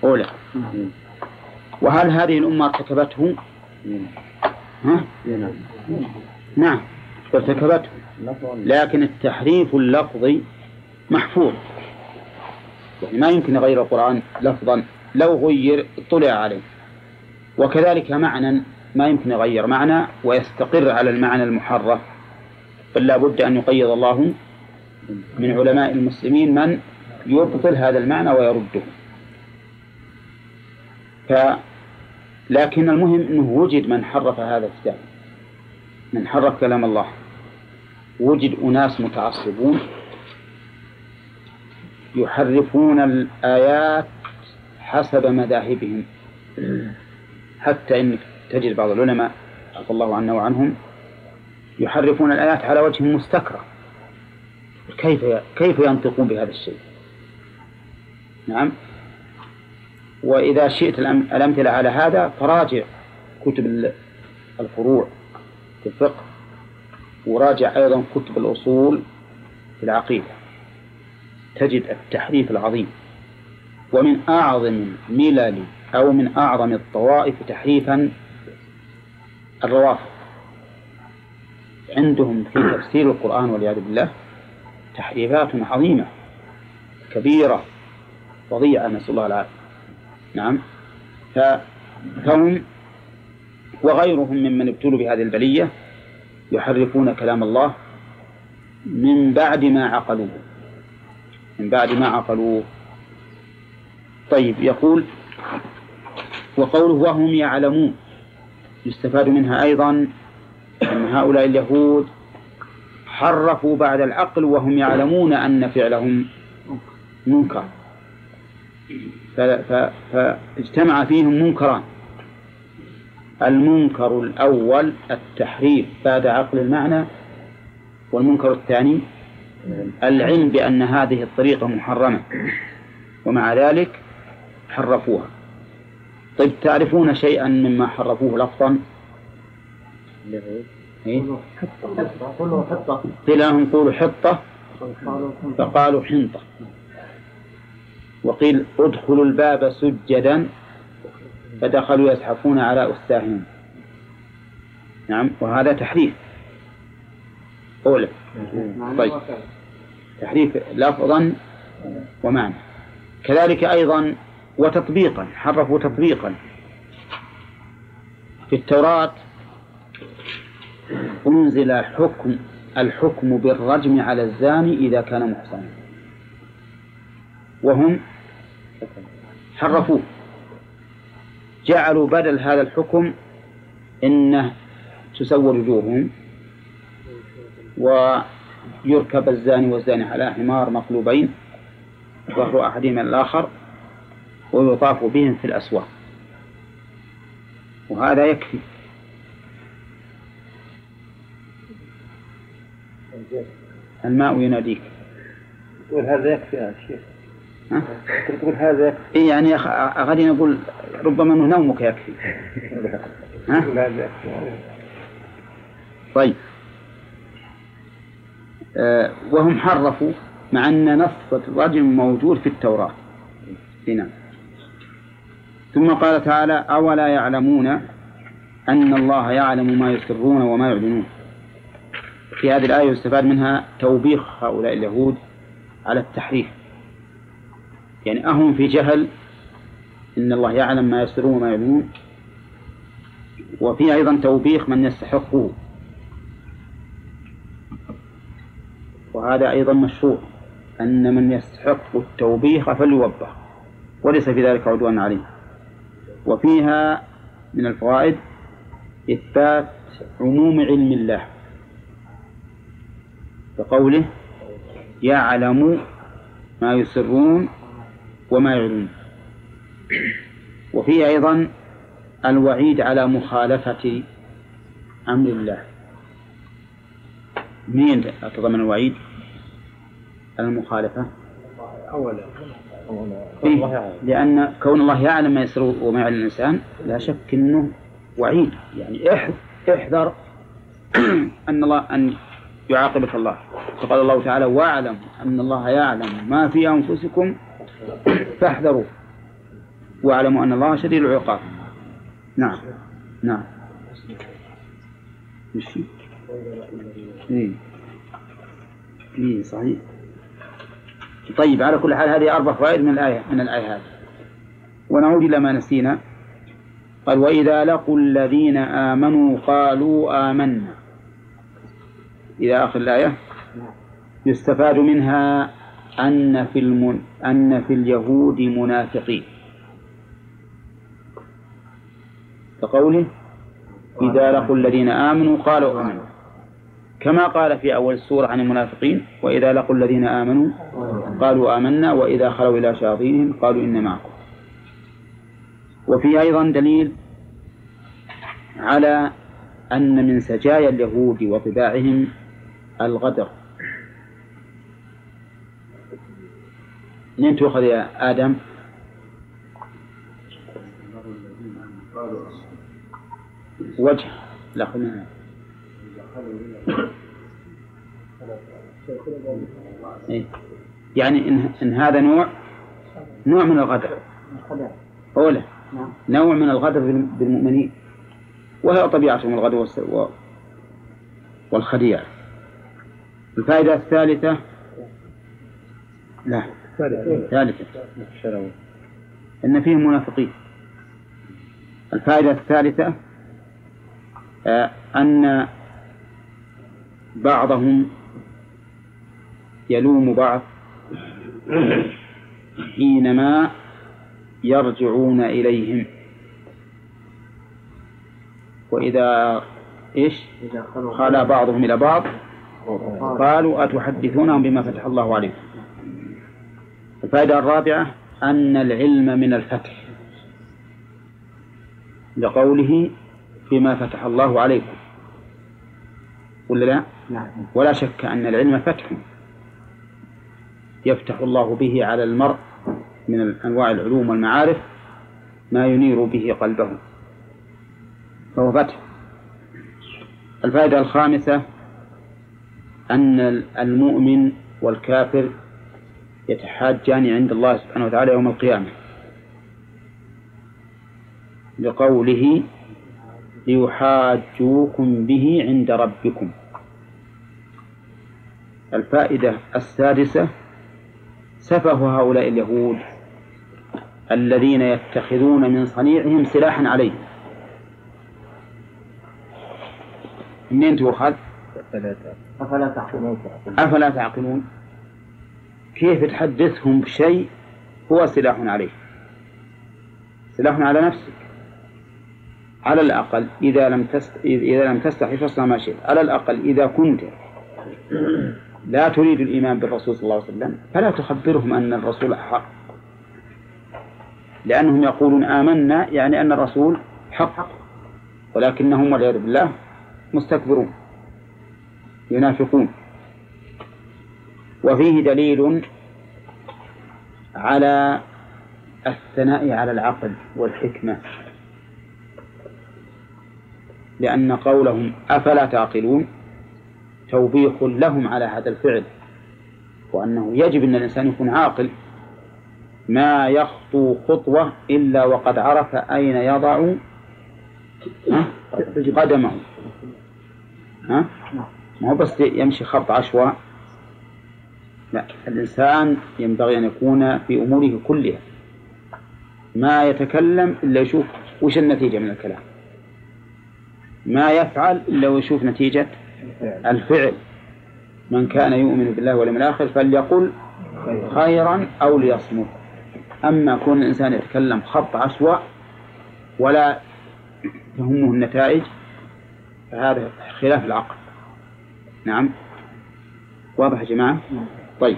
أولى. وهل هذه الأمة ارتكبته؟ ها؟ نعم. ارتكبته لكن التحريف اللفظي محفوظ. يعني ما يمكن غير القرآن لفظا. لو غير اطلع عليه. وكذلك معنى ما يمكن يغير معنى ويستقر على المعنى المحرف. بل لا بد أن يقيد الله من علماء المسلمين من يبطل هذا المعنى ويرده. ف لكن المهم أنه وجد من حرف هذا الكتاب من حرف كلام الله. وجد أناس متعصبون يحرفون الآيات حسب مذاهبهم. حتى إنك تجد بعض العلماء عفى الله عنا وعنهم يحرفون الآيات على وجه مستكره كيف كيف ينطقون بهذا الشيء؟ نعم. وإذا شئت الأمثلة على هذا فراجع كتب الفروع في الفقه وراجع أيضا كتب الأصول في العقيدة. تجد التحريف العظيم. ومن أعظم ملل أو من أعظم الطوائف تحريفا الروافض. عندهم في تفسير القرآن والعياذ بالله تحريفات عظيمة كبيرة فظيعة نسأل الله العافية. نعم. فهم وغيرهم ممن ابتلوا بهذه البلية يحرفون كلام الله من بعد ما عقلوه. من بعد ما عقلوه. طيب يقول وقوله وهم يعلمون يستفاد منها أيضا أن هؤلاء اليهود حرفوا بعد العقل وهم يعلمون أن فعلهم منكر. فاجتمع فيهم منكران. المنكر الأول التحريف بعد عقل المعنى والمنكر الثاني العلم بأن هذه الطريقة محرمة ومع ذلك حرفوها. طيب تعرفون شيئا مما حرفوه لفظا؟ إيه؟ قيل لهم قولوا حطة. فقالوا حنطة. وقيل ادخلوا الباب سجدا. فدخلوا يزحفون على أستاههم نعم وهذا تحريف. أولى طيب. تحريف لفظا ومعنى. كذلك أيضا وتطبيقا حرفوا تطبيقا. في التوراة أنزل حكم الحكم بالرجم على الزاني إذا كان محصنا وهم حرفوه. جعلوا بدل هذا الحكم إنه تسور وجوههم ويركب الزاني والزاني على حمار مقلوبين ظهر أحدهما الآخر ويطاف بهم في الأسواق. وهذا يكفي. الماء يناديك. تقول هذا يكفي يا شيخ. ها؟ تقول هذا يكفي. إيه يعني غادي نقول ربما أنه نومك يكفي. <laughs> ها؟ طيب. آه وهم حرفوا مع أن نص الرجم موجود في التوراة. هنا. ثم قال تعالى أولا يعلمون أن الله يعلم ما يسرون وما يعلنون. في هذه الآية يستفاد منها توبيخ هؤلاء اليهود على التحريف. يعني أهم في جهل إن الله يعلم ما يسرون وما يعلنون وفي أيضا توبيخ من يستحقه وهذا أيضا مشروع أن من يستحق التوبيخ فليوبخ وليس في ذلك عدوان عليه. وفيها من الفوائد إثبات عموم علم الله. كقوله يعلم ما يسرون وما يعلنون. وفيه أيضا الوعيد على مخالفة أمر الله. مين تضمن الوعيد؟ على المخالفة. أولا. إيه؟ لأن كون الله يعلم ما يسر وما يعلم الإنسان لا شك أنه وعيد. يعني اح- احذر <clears throat> أن الله أن يعاقبك الله. فقال الله تعالى واعلم أن الله يعلم ما في أنفسكم فاحذروا واعلموا أن الله شديد العقاب. نعم. نعم. وش في؟ إيه. إيه صحيح. طيب على كل حال هذه أربع فوائد من الآية من الآية هذه. ونعود إلى ما نسينا. قال وإذا لقوا الذين آمنوا قالوا آمنا. إلى آخر الآية؟ يستفاد منها أن في المن... أن في اليهود منافقين. كقوله إذا لقوا الذين آمنوا قالوا آمنا كما قال في أول السورة عن المنافقين وإذا لقوا الذين آمنوا قالوا آمنا وإذا خلوا إلى شياطينهم قالوا إن معكم. وفي أيضا دليل على أن من سجايا اليهود وطباعهم الغدر. منين تؤخذ يا آدم؟ وجه. لا خلنا إيه؟ يعني إن, إن هذا نوع نوع من الغدر. أولا نوع من الغدر بال- بالمؤمنين. وهي طبيعتهم الغدر والخديعة. الفائدة الثالثة؟ لا. الثالثة. أن فيهم منافقين. الفائدة الثالثة آه، أن بعضهم يلوم بعض حينما يرجعون إليهم. وإذا إيش؟ خلا بعضهم إلى بعض. قالوا أتحدثونهم بما فتح الله عليكم؟ الفائدة الرابعة أن العلم من الفتح. لقوله بما فتح الله عليكم. ولا لا؟ ولا شك أن العلم فتح. يفتح الله به على المرء من أنواع العلوم والمعارف ما ينير به قلبه. فهو فتح. الفائدة الخامسة أن المؤمن والكافر يتحاجان عند الله سبحانه وتعالى يوم القيامة. لقوله ليحاجوكم به عند ربكم. الفائدة السادسة سفه هؤلاء اليهود الذين يتخذون من صنيعهم سلاحا عليه. منين تؤخذ؟ أفلا تعقلون؟ أفلا تعقلون؟ كيف تحدثهم بشيء هو سلاح عليه. سلاح على نفسك. على الأقل إذا لم تست... إذا لم تستحي فاصنع ما شئت. على الأقل إذا كنت. لا تريد الإيمان بالرسول صلى الله عليه وسلم. فلا تخبرهم أن الرسول حق. لأنهم يقولون آمنا يعني أن الرسول حق. ولكنهم والعياذ بالله مستكبرون. ينافقون. وفيه دليل على الثناء على العقل والحكمة. لأن قولهم أفلا تعقلون؟ توبيخ لهم على هذا الفعل. وأنه يجب أن الإنسان يكون عاقل. ما يخطو خطوة إلا وقد عرف أين يضع؟ قدمه. ها؟ ما هو بس يمشي خط عشواء لا الإنسان ينبغي أن يكون في أموره كلها. ما يتكلم إلا يشوف وش النتيجة من الكلام. ما يفعل إلا ويشوف نتيجة الفعل. من كان يؤمن بالله واليوم الآخر فليقل خيرا أو ليصمت. أما كون الإنسان يتكلم خط عشواء ولا تهمه النتائج فهذا خلاف العقل. نعم. واضح يا جماعة؟ طيب.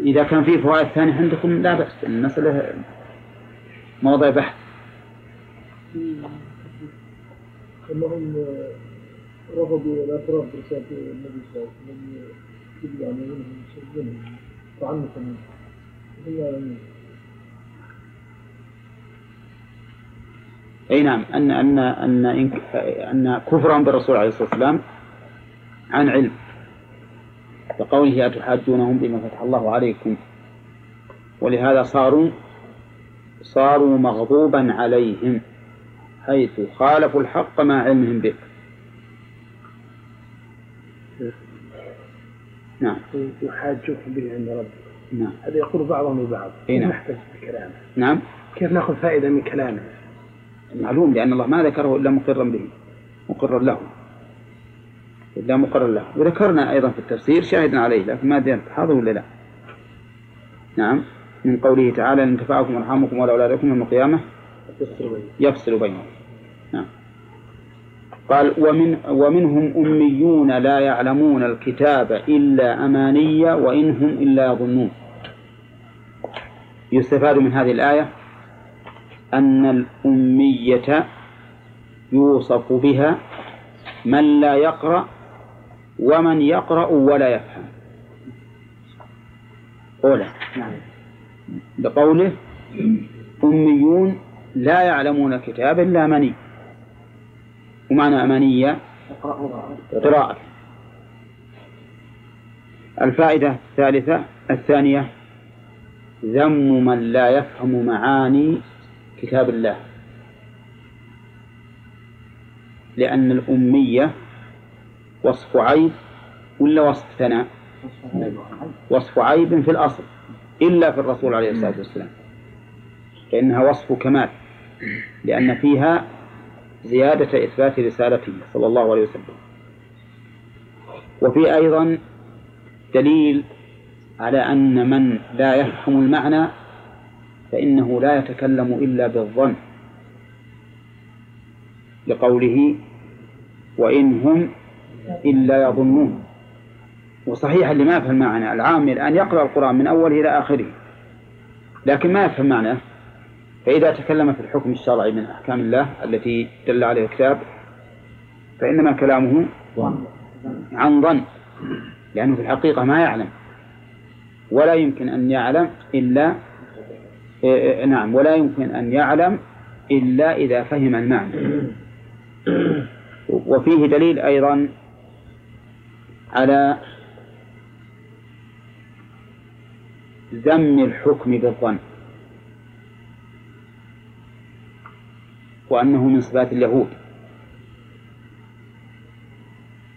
إذا كان في فوائد ثانية عندكم لا بأس المسألة موضع بحث. انهم رفضوا الاعتراف برسالة النبي صلى الله عليه وسلم يجب على منهم تعنفا هم أي نعم أن أن أن إن- أن كفرهم بالرسول عليه الصلاة والسلام عن علم. لقوله أتحاجونهم بما فتح الله عليكم. ولهذا صاروا صاروا مغضوبا عليهم حيث خالفوا الحق مع علمهم به. نعم. يحاجوكم به عند ربكم نعم. هذا يقول بعضهم لبعض إي نعم. نحتاج بكلامه. نعم. كيف نأخذ فائدة من كلامه؟ معلوم لأن الله ما ذكره إلا مقرا به مقرا له إلا مقرا له. وذكرنا أيضا في التفسير شاهدا عليه لكن ما أدري هذا ولا لا. نعم من قوله تعالى إن تفاعكم أرحامكم ولا أولادكم يوم القيامة يفصل بينهم. نعم. قال ومن ومنهم أميون لا يعلمون الكتاب إلا أماني وإن هم إلا يظنون يستفاد من هذه الآية أن الأمية يوصف بها من لا يقرأ ومن يقرأ ولا يفهم. أولى بقوله أميون لا يعلمون الكتاب إلا أماني ومعنى أمانية قراءة. الفائدة الثالثة الثانية ذم من لا يفهم معاني كتاب الله. لأن الأمية وصف عيب ولا وصف ثناء؟ وصف عيب في الأصل إلا في الرسول عليه الصلاة والسلام. فإنها وصف كمال لأن فيها زيادة إثبات رسالته صلى الله عليه وسلم. وفي أيضا دليل على أن من لا يفهم المعنى فإنه لا يتكلم إلا بالظن. لقوله وإن هم إلا يظنون. وصحيح اللي ما يفهم معنى العامل أن يقرأ القرآن من أوله إلى آخره لكن ما يفهم معناه فإذا تكلم في الحكم الشرعي من أحكام الله التي دل عليه الكتاب فإنما كلامه عن ظن لأنه في الحقيقة ما يعلم ولا يمكن أن يعلم إلا نعم. ولا يمكن أن يعلم إلا إذا فهم المعنى. <coughs> وفيه دليل أيضا على ذم الحكم بالظن. وأنه من صفات اليهود.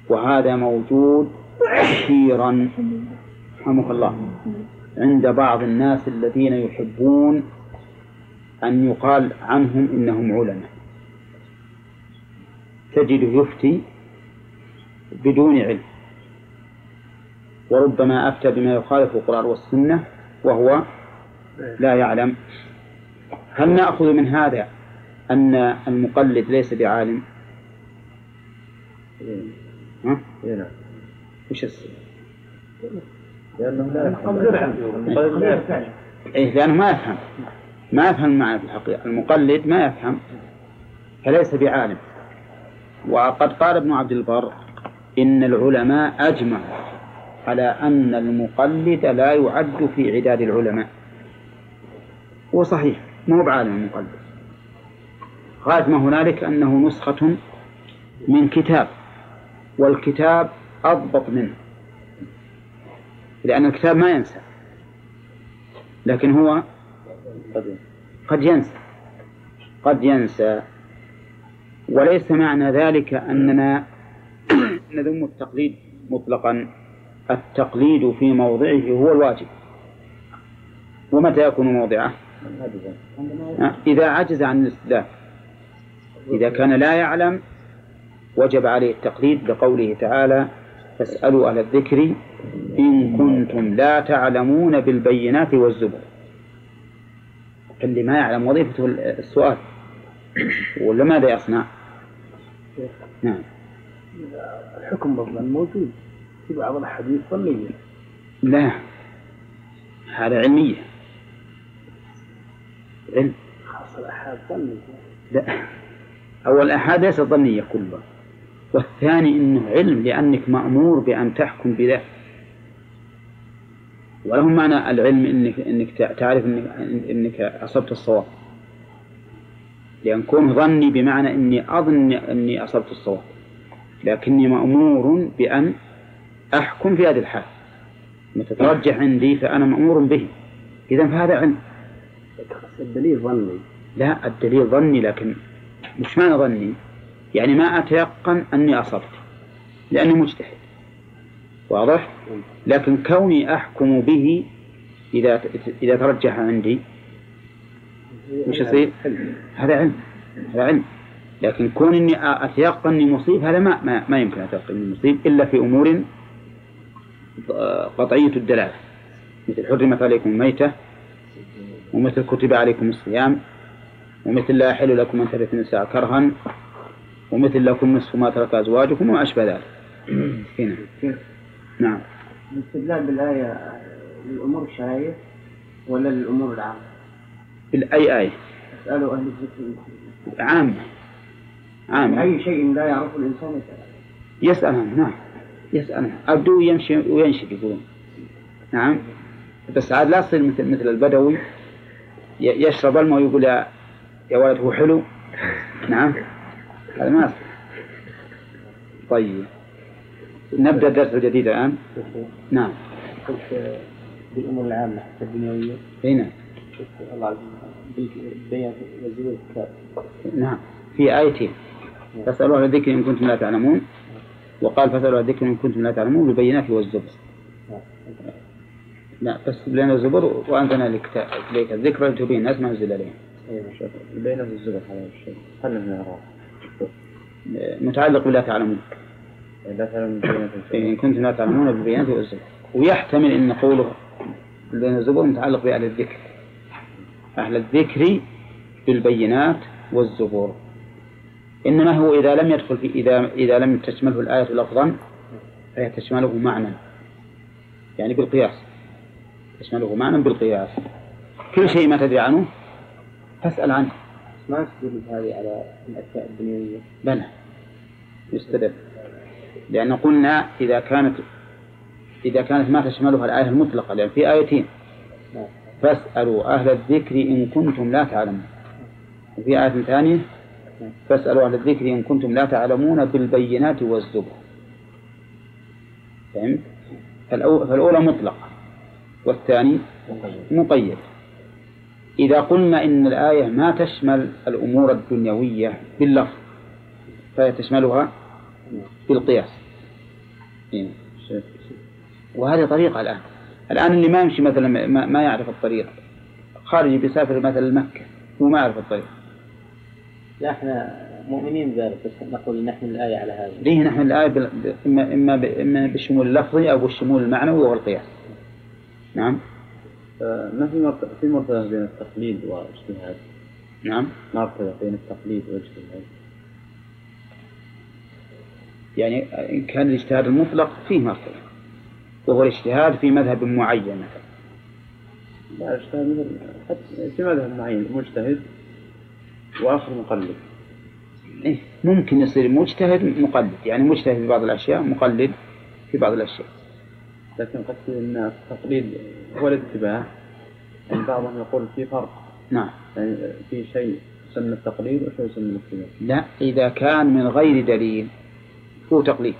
وهذا موجود كثيرا. رحمك الله. عند بعض الناس الذين يحبون أن يقال عنهم إنهم علماء تجده يفتي بدون علم وربما أفتى بما يخالف القرآن والسنة وهو لا يعلم هل نأخذ من هذا أن المقلد ليس بعالم؟ ها؟ نعم وش السبب؟ لأنه لا يفهم. إيه لأنه ما يفهم. ما يفهم المعنى في الحقيقة. المقلد ما يفهم. فليس بعالم. وقد قال ابن عبد البر إن العلماء أجمعوا على أن المقلد لا يعد في عداد العلماء. هو صحيح. ما هو بعالم المقلد. غاية ما هنالك أنه نسخة من كتاب والكتاب أضبط منه. لأن الكتاب ما ينسى. لكن هو قد ينسى. قد ينسى. وليس معنى ذلك أننا <clears throat> نذم التقليد مطلقا. التقليد في موضعه هو الواجب. ومتى يكون موضعه؟ إذا عجز عن الاستدلال. إذا كان لا يعلم وجب عليه التقليد لقوله تعالى فاسألوا أهل الذكر إن كنتم لا تعلمون بالبينات والزبر اللي ما يعلم وظيفته السؤال؟ ولا ماذا يصنع؟ نعم. الحكم بالظن موجود. في بعض الأحاديث ظنية. لا. هذا علمية. علم. خاصة الأحاد ظنية. لا. أول الآحاد ليست ظنية كلها. والثاني أنه علم لأنك مأمور بأن تحكم بذا. وله معنى العلم انك إنك تعرف انك إنك أصبت الصواب. لأن كون ظني بمعنى إني أظن إني أصبت الصواب. لكني مأمور بأن أحكم في هذه الحال. متى ترجح عندي فأنا مأمور به. اذا فهذا علم. الدليل ظني. لا الدليل ظني لكن مش معنى ظني. يعني ما اتيقن أني أصبت لأني مجتهد واضح؟ لكن كوني أحكم به إذا إذا ترجح عندي وش يصير؟ هذا علم هذا علم لكن كون إني أتيقن إني مصيب هذا ما ما, ما يمكن أتيقن إني مصيب إلا في أمور قطعية الدلالة مثل حرمت عليكم الميتة ومثل كتب عليكم الصيام ومثل لا يحل لكم أن ترثوا النساء كرها ومثل لكم نصف ما ترك أزواجكم وما أشبه ذلك. <clears throat> هنا. نعم. الاستدلال بالآية للأمور الشرعية ولا للأمور العامة؟ بالأي آية؟ اسألوا أهل الذكر عامة عامة أي شيء لا يعرفه الإنسان يسأل يسأل نعم. يسأل أبدو يمشي وينشد يقولون. نعم. بس عاد لا تصير مثل مثل البدوي يشرب الماء ويقول يا يا ولد هو حلو. نعم. هذا ما يصير طيب. نبدأ الدرس الجديد الآن؟ نعم. بالأمور العامة حتى الدنيوية. أي نعم. الله عز وجل الكتاب. نعم. في آيتين فاسألوا أهل الذكر إن كنتم لا تعلمون. وقال فاسألوا أهل الذكر إن كنتم لا تعلمون بالبينات والزبر. لا بس لنا الزبر وأنزلنا إليك الذكر لتبين الناس ما نزل عليهم البينات والزبر هذا الشيء. خلنا من متعلق بلا تعلمون. لا تعلمون إن كنتم لا تعلمون بالبينات والزبر ويحتمل أن قوله بين الزبور متعلق بأهل الذكر. أهل الذكر بالبينات والزبور. إنما هو إذا لم يدخل في إذا إذا لم تشمله الآية لفظا فهي تشمله معنى. يعني بالقياس. تشمله معنى بالقياس. كل شيء ما تدري عنه فاسأل عنه. ما يستدل هذه على الأشياء الدنيوية؟ بلى. يستدل. لأن قلنا إذا كانت إذا كانت ما تشملها الآية المطلقة لأن في آيتين. فاسألوا أهل الذكر إن كنتم لا تعلمون. وفي آية ثانية فاسألوا أهل الذكر إن كنتم لا تعلمون بالبينات والزبر. فهمت؟ فالأولى مطلقة والثاني مقيد. إذا قلنا إن الآية ما تشمل الأمور الدنيوية باللفظ فهي تشملها بالقياس. إيه. وهذه طريقة الآن. الآن اللي ما يمشي مثلا ما يعرف الطريق. خارجي بيسافر مثلا مكة هو ما يعرف الطريق. لا إحنا مؤمنين بذلك بس نقول نحمل الآية على هذا. ليه نحمل الآية بال... إما إما إما بالشمول اللفظي أو بالشمول المعنوي والقياس نعم. ما في مرتبة في مرتبة بين التقليد والاجتهاد؟ نعم. مرتبة بين التقليد والاجتهاد؟ يعني إن كان الاجتهاد المطلق فيه مرتبة وهو الاجتهاد في مذهب معين مثلا. لا اجتهاد مثل في مذهب معين مجتهد وآخر مقلد. إيه ممكن يصير مجتهد مقلد. يعني مجتهد في بعض الأشياء مقلد في بعض الأشياء. لكن قد أن التقليد هو الاتباع يعني بعضهم يقول في فرق. نعم. يعني في شيء يسمى التقليد وشيء يسمى الاتباع لا إذا كان من غير دليل هو تقليد.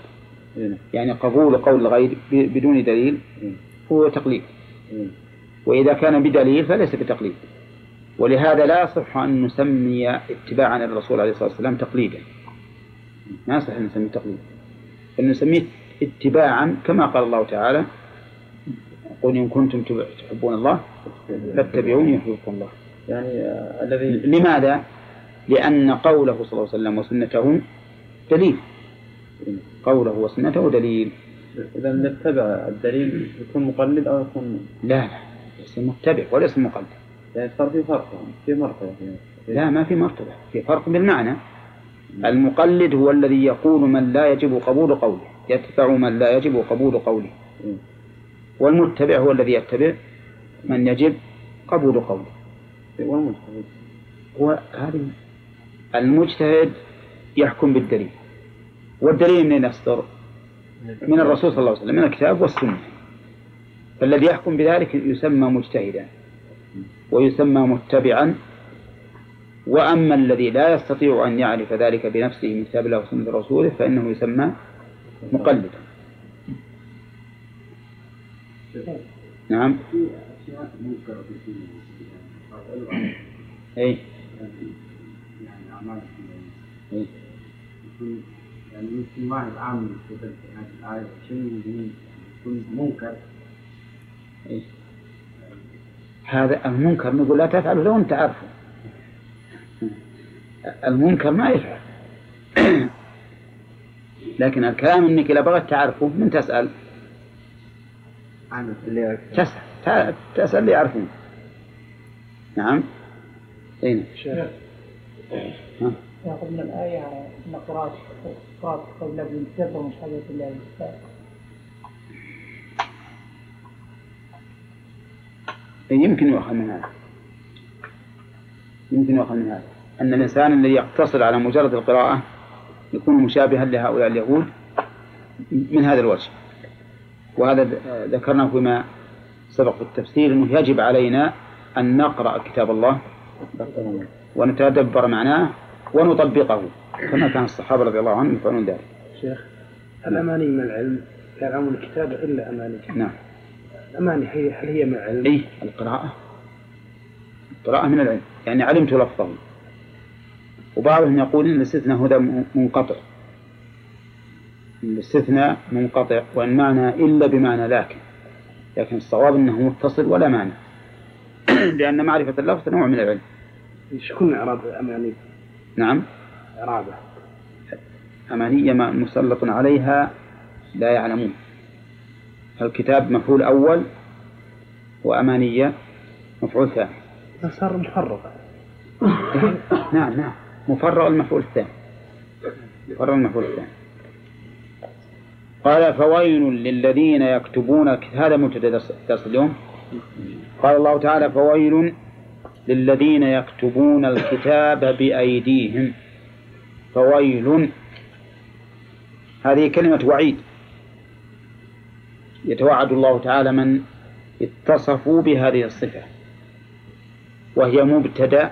إيه. يعني قبول قول الغير بدون دليل إيه. هو تقليد. إيه. وإذا كان بدليل فليس بتقليد. ولهذا لا يصح أن نسمي اتباعا للرسول عليه الصلاة والسلام تقليدا. ما يصح أن نسميه تقليد. بل نسميه اتباعا كما قال الله تعالى قل إن كنتم تحبون الله فاتبعوني يحببكم الله. يعني آه، الذي لماذا؟ لأن قوله صلى الله عليه وسلم وسنته دليل. قوله وسنته دليل. إذا نتبع الدليل يكون مقلد أو يكون لا لا ليس متبع وليس مقلد. يعني صار في فرق في مرتبة. لا ما في مرتبة في فرق بالمعنى. المقلد هو الذي يقول من لا يجب قبول قوله. يتبع من لا يجب قبول قوله. والمتبع هو الذي يتبع من يجب قبول قوله. والمجتهد هو هذه المجتهد يحكم بالدليل. والدليل من يصدر؟ من الرسول صلى الله عليه وسلم من الكتاب والسنة. فالذي يحكم بذلك يسمى مجتهدا ويسمى متبعا. وأما الذي لا يستطيع أن يعرف ذلك بنفسه من كتاب الله وسنة رسوله فإنه يسمى مقلدا نعم اي يعني إيه. يكون يعني يمكن واحد عامل في هذه الآية شيء يكون منكر إيه. هذا المنكر نقول لا تفعله لو أنت عارفه المنكر ما يفعل لكن الكلام إنك إذا بغيت تعرفه من تسأل؟ عن تسأل. تسأل. اللي يعرفون. نعم. اين يأخذ من الآية أن قراءة قراءة قبل ابن من شهادة الله. يمكن يؤخذ من هذا. يمكن يؤخذ من هذا. أن الإنسان الذي يقتصر على مجرد القراءة يكون مشابها لهؤلاء اليهود من هذا الوجه. وهذا ذكرناه فيما سبق في التفسير أنه يجب علينا أن نقرأ كتاب الله ونتدبر معناه ونطبقه كما كان الصحابة رضي الله عنهم يفعلون ذلك. شيخ الأماني من العلم؟ لا يعلمون الكتاب إلا أماني. نعم. الأماني هي هل هي من العلم؟ أي القراءة. القراءة من العلم يعني علمت لفظه. وبعضهم يقول إن الاستثناء هذا منقطع. الاستثناء منقطع وإن معنى إلا بمعنى لكن. لكن الصواب إنه متصل ولا معنى. <clears throat> لأن معرفة اللفظ نوع من العلم. إيش يكون إعراب أماني؟ نعم. إعرابة. أمانية ما مسلط عليها لا يعلمون. الكتاب مفعول أول وأمانية مفعول ثاني. صار مفرغ نعم نعم. مفرغ المفعول الثاني. مفرغ المفعول الثاني. قال فويل للذين يكتبون هذا مبتدأ درس اليوم. قال الله تعالى فويل للذين يكتبون الكتاب بأيديهم. فويل. هذه كلمة وعيد. يتوعد الله تعالى من اتصفوا بهذه الصفة. وهي مبتدأ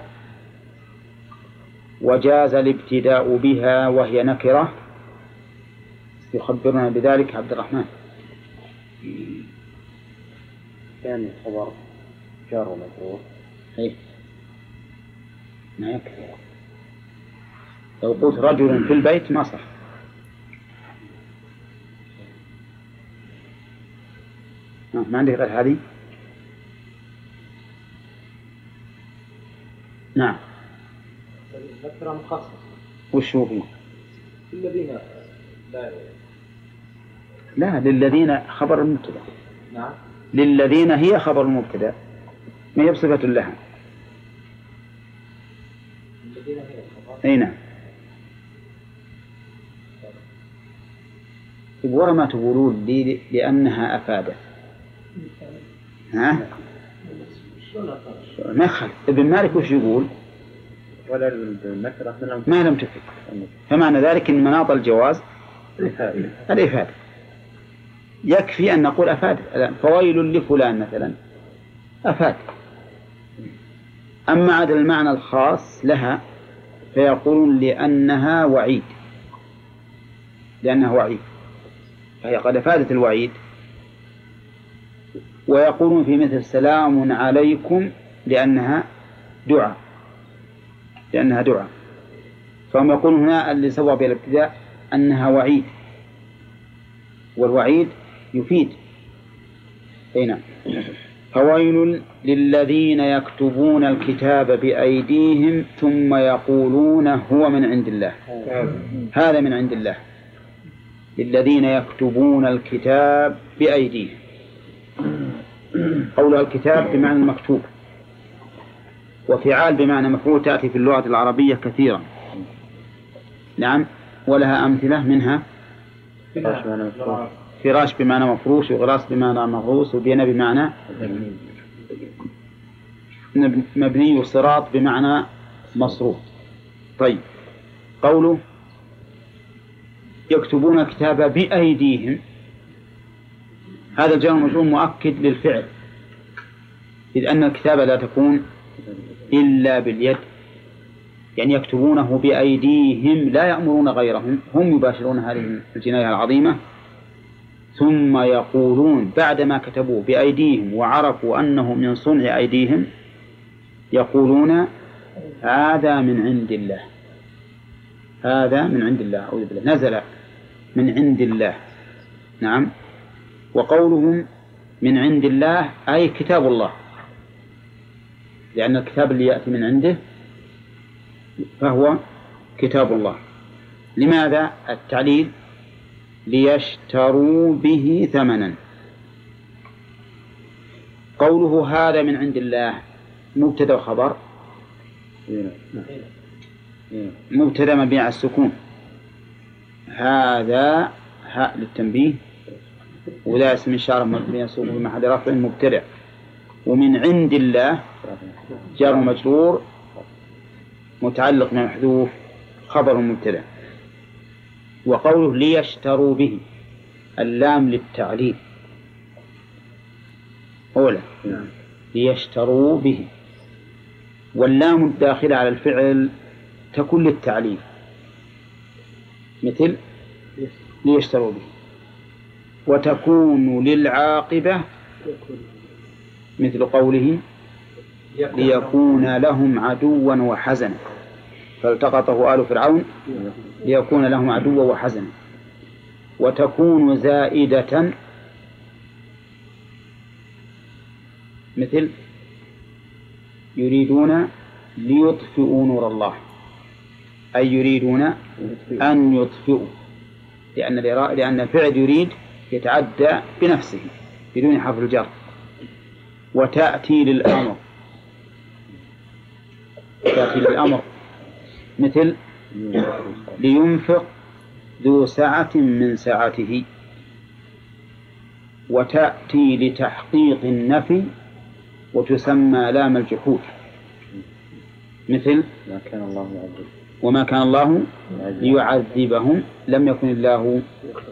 وجاز الابتداء بها وهي نكرة. يخبرنا بذلك عبد الرحمن. ثاني خبر جار ومجرور. أي ما يكفي. لو قلت رجل في البيت ما صح. ما عندك غير هذه؟ نعم. ذكر مخصص وش هو؟ الذين لا لا للذين خبر المبتدأ. نعم. للذين هي خبر المبتدأ ما هي بصفة لها؟ الذين هي الخبر أي نعم. ورا ما تقولون لي لأنها أفادت. ها؟ ما يخالف ابن مالك وش يقول؟ ولا النكرة من الم- ما لم تفد فمعنى ذلك أن مناط الجواز الإفادة. الإفادة يكفي أن نقول أفاد فويل لفلان مثلا. أفاد. أما عاد المعنى الخاص لها فيقولون لأنها وعيد. لأنها وعيد. فهي قد أفادت الوعيد. ويقولون في مثل سلام عليكم لأنها دعاء. لأنها دعاء. فهم يقولون هنا اللي سوى بالابتداء أنها وعيد. والوعيد يفيد. أي نعم. فويل للذين يكتبون الكتاب بأيديهم ثم يقولون هو من عند الله. هذا من عند الله. للذين يكتبون الكتاب بأيديهم. قولها الكتاب بمعنى المكتوب. وفعال بمعنى مفعول تأتي في اللغة العربية كثيرا. نعم ولها أمثلة منها؟ فراش معنى مفروض. فراش بمعنى مفروش وغراس بمعنى مغروس وبنى بمعنى مبني. وصراط بمعنى مصروف. طيب قوله يكتبون الكتاب بأيديهم. هذا الجار المجرور مؤكد للفعل إذ أن الكتابة لا تكون إلا باليد. يعني يكتبونه بأيديهم لا يأمرون غيرهم هم يباشرون هذه الجناية العظيمة. ثم يقولون بعدما كتبوه بأيديهم وعرفوا أنه من صنع أيديهم يقولون هذا من عند الله. هذا من عند الله أعوذ بالله. نزل من عند الله. نعم. وقولهم من عند الله أي كتاب الله. لأن الكتاب اللي يأتي من عنده فهو كتاب الله. لماذا؟ التعليل ليشتروا به ثمنا. قوله هذا من عند الله مبتدا وخبر مبتدا مبني على السكون. هذا هاء للتنبيه. ولا اسم إشارة مبني على السكون بمحل رفع مبتدع. ومن عند الله جار مجرور متعلق محذوف خبر مبتدأ. وقوله ليشتروا به اللام للتعليل. أولى ليشتروا به. واللام الداخلة على الفعل تكون للتعليل. مثل ليشتروا به. وتكون للعاقبة مثل قوله ليكون لهم عدوا وحزنا. فالتقطه آل فرعون ليكون لهم عدوا وحزنا. وتكون زائدة مثل يريدون ليطفئوا نور الله. أي يريدون أن يطفئوا. لأن لأن الفعل يريد يتعدى بنفسه بدون حرف الجر. وتأتي للأمر. تأتي للأمر. مثل لينفق ذو سعة من سعته. وتأتي لتحقيق النفي وتسمى لام الجحود. مثل ما كان الله وما كان الله ليعذبهم. لم يكن الله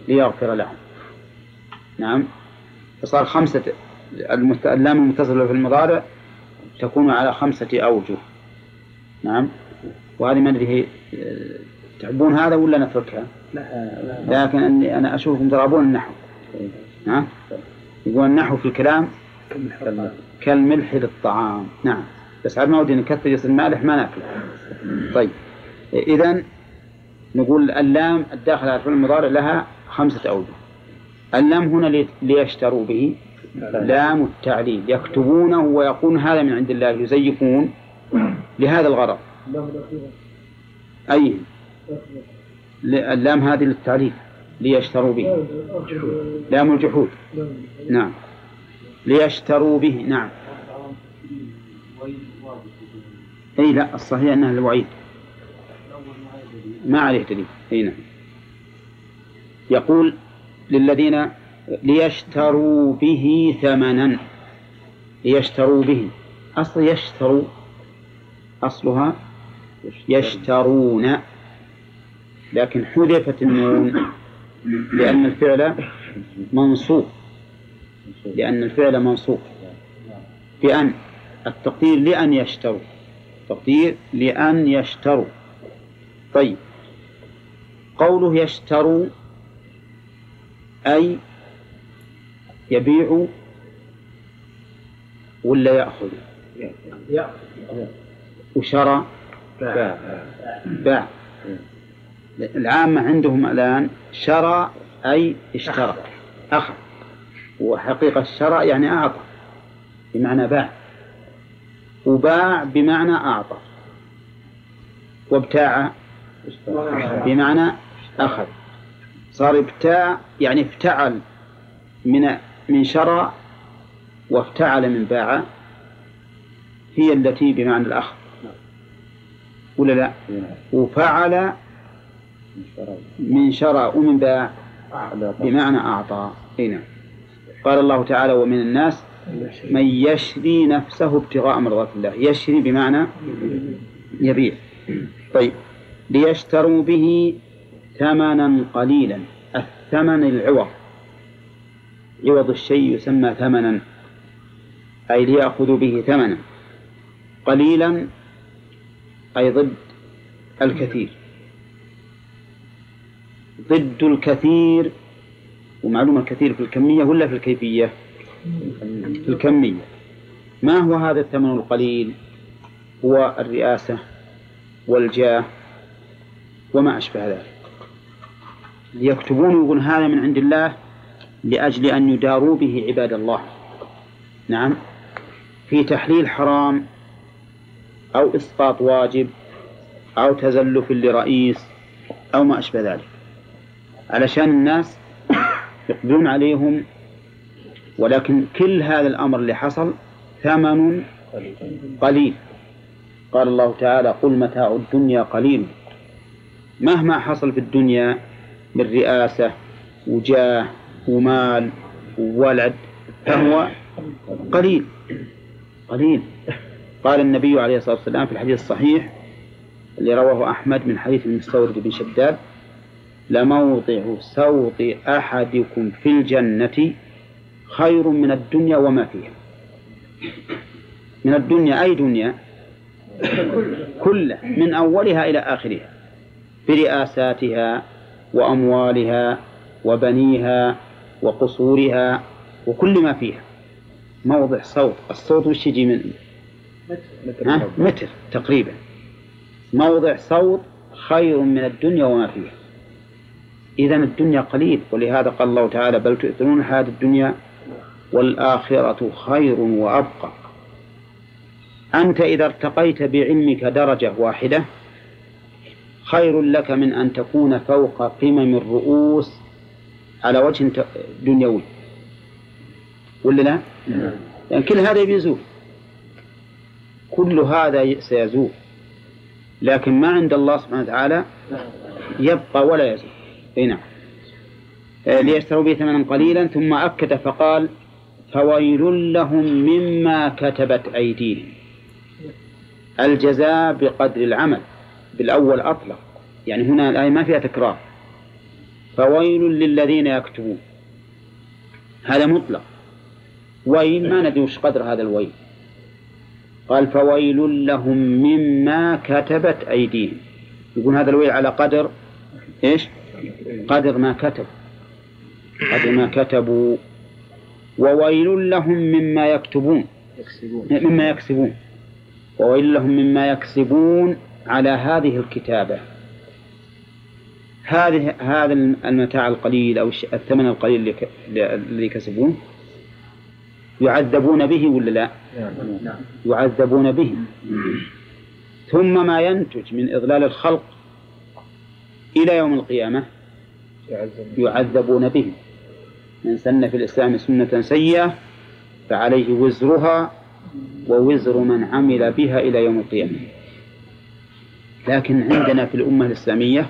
ليغفر لهم. نعم. فصار خمسة اللام المتصلة في المضارع تكون على خمسة أوجه. نعم؟ وهذه ما أدري تحبون هذا ولا نتركها؟ لا لكن أني أنا أشوفكم ترابون النحو. ها؟ يقول النحو في الكلام كالملح. للطعام. نعم. بس عاد ما ودي نكثر يصير مالح ما ناكله. طيب. اذا نقول اللام الداخل على الفعل المضارع لها خمسة أوجه. اللام هنا ليشتروا به. لام التعليل يكتبونه ويقول هذا من عند الله يزيفون لهذا الغرض. أي؟ اللام هذه للتعريف ليشتروا به. لام الجحود. نعم. ليشتروا به نعم. أي لا الصحيح انها الوعيد. ما عليه دليل. أي نعم. يقول للذين ليشتروا به ثمنا. ليشتروا به. أصل يشتروا. أصلها يشترون. لكن حذفت النون لأن الفعل منصوب. لأن الفعل منصوب. بأن. التقدير لأن يشتروا. تقدير لأن يشتروا. طيب. قوله يشتروا أي يبيع ولا يأخذ؟ وشرى؟ باع. العامة عندهم الآن شرى أي اشترى. أخذ وحقيقة الشرى يعني أعطى بمعنى باع. وباع بمعنى أعطى. وابتاع بمعنى أخذ. صار ابتاع يعني افتعل من من شرى وافتعل من باع هي التي بمعنى الأخذ. ولا لا؟ وفعل من شرى ومن باع بمعنى أعطى. هنا قال الله تعالى ومن الناس من يشري نفسه ابتغاء مرضات الله. يشري بمعنى يبيع. طيب. ليشتروا به ثمنا قليلا. الثمن العوض. عوض الشيء يسمى ثمنا أي ليأخذوا به ثمنا. قليلا أي ضد الكثير. ضد الكثير ومعلوم الكثير في الكمية ولا في الكيفية؟ في الكمية. ما هو هذا الثمن القليل؟ هو الرئاسة والجاه وما أشبه ذلك. ليكتبون يقول هذا من عند الله لأجل أن يداروا به عباد الله. نعم. في تحليل حرام أو إسقاط واجب أو تزلف لرئيس أو ما أشبه ذلك. علشان الناس يقبلون عليهم ولكن كل هذا الأمر اللي حصل ثمن قليل. قال الله تعالى قل متاع الدنيا قليل. مهما حصل في الدنيا من رئاسة وجاه ومال وولد فهو قليل قليل. قال النبي عليه الصلاة والسلام في الحديث الصحيح اللي رواه أحمد من حديث المستورد بن شداد لموضع سوط أحدكم في الجنة خير من الدنيا وما فيها. من الدنيا أي دنيا؟ كله من أولها إلى آخرها برئاساتها وأموالها وبنيها وقصورها وكل ما فيها. موضع صوت الصوت وش يجي من؟ ها؟ متر تقريبا. موضع صوت خير من الدنيا وما فيها. إذا الدنيا قليل ولهذا قال الله تعالى بل تؤثرون الحياة الدنيا والآخرة خير وأبقى. أنت إذا ارتقيت بعلمك درجة واحدة خير لك من أن تكون فوق قمم الرؤوس على وجه دنيوي. ولا لا؟ يعني كل هذا بيزول. كل هذا سيزول. لكن ما عند الله سبحانه وتعالى يبقى ولا يزول. أي نعم. آه، ليشتروا به ثمنا قليلا ثم أكد فقال فويل لهم مما كتبت أيديهم. الجزاء بقدر العمل. بالأول أطلق. يعني هنا الآية ما فيها تكرار. فويل للذين يكتبون. هذا مطلق. ويل ما ندري وش قدر هذا الويل. قال فويل لهم مما كتبت أيديهم. يقول هذا الويل على قدر إيش؟ قدر ما كتب. قدر ما كتبوا. وويل لهم مما يكتبون. مما يكسبون. وويل لهم مما يكسبون على هذه الكتابة. هذه هذا المتاع القليل أو الثمن القليل الذي كسبوه يعذبون به ولا لا؟ يعذبون به. ثم ما ينتج من إضلال الخلق إلى يوم القيامة يعذبون به. من سن في الإسلام سنة سيئة فعليه وزرها ووزر من عمل بها إلى يوم القيامة. لكن عندنا في الأمة الإسلامية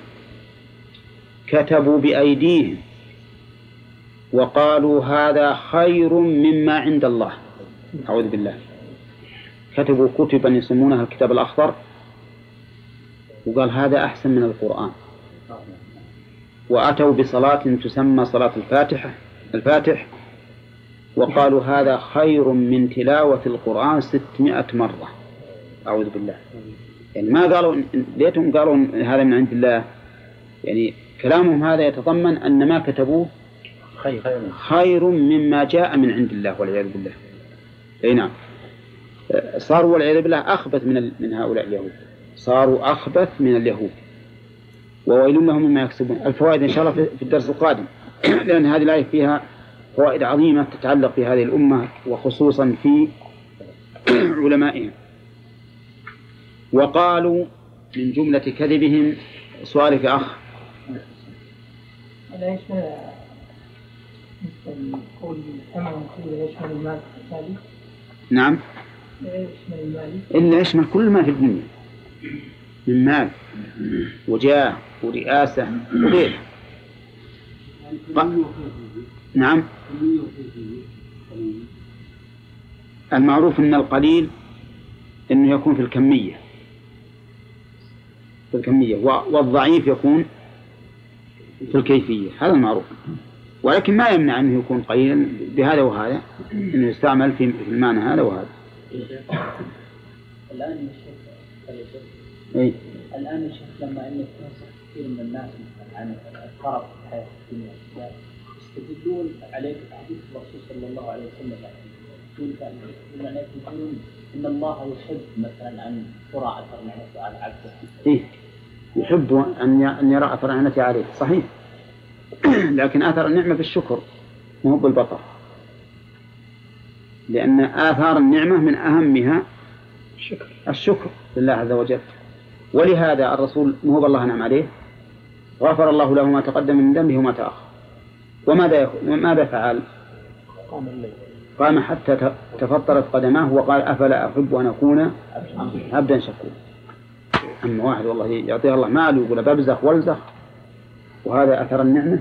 كتبوا بأيديهم وقالوا هذا خير مما عند الله. أعوذ بالله. كتبوا كتبا يسمونها الكتاب الأخضر. وقال هذا أحسن من القرآن. وأتوا بصلاة تسمى صلاة الفاتحة الفاتح. وقالوا هذا خير من تلاوة القرآن ستمائة مرة. أعوذ بالله. يعني ما قالوا ليتهم قالوا هذا من عند الله. يعني كلامهم هذا يتضمن أن ما كتبوه خير خير. مما جاء من عند الله والعياذ بالله. أي نعم. صاروا والعياذ بالله أخبث من من هؤلاء اليهود. صاروا أخبث من اليهود. وويل لهم مما يكسبون. الفوائد إن شاء الله في الدرس القادم. <clears throat> لأن هذه الآية فيها فوائد عظيمة تتعلق في هذه الأمة وخصوصا في <clears throat> علمائهم. وقالوا من جملة كذبهم سؤالك أخ يشمل قول ثمن يشمل المال نعم. يشمل المال؟ إلا يشمل كل ما في الدنيا. من مال وجاه ورئاسة وغيره. نعم. المعروف أن القليل أنه يكون في الكمية. في الكمية. والضعيف يكون في الكيفية هذا المعروف ولكن ما يمنع أنه يكون قليلا بهذا وهذا أنه يستعمل في المعنى هذا وهذا. الآن يا شيخ خليفة، أي الآن يا شيخ لما انك تنصح كثير من الناس عن القرف في الحياة الدنيا يستدلون عليك بحديث الرسول صلى الله عليه وسلم. يقول عليك يقولون إن الله يحب مثلا أن ترى اثر نعمته على عبده. إيه. يحب أن يرى أثر نعمته عليه. صحيح. <clears throat> لكن أثر النعمة في الشكر مو بالبطر. لأن آثار النعمة من أهمها الشكر. الشكر لله عز وجل. ولهذا الرسول مو بالله نعم عليه. غفر الله له ما تقدم من ذنبه وما تأخر. وماذا يخ- وماذا فعل؟ قام الليل. قام حتى تفطرت قدماه وقال أفلا أحب أن أكون عبدا شكورا. أما واحد والله يعطيه الله مال ويقول ببزخ والزخ. وهذا أثر النعمة.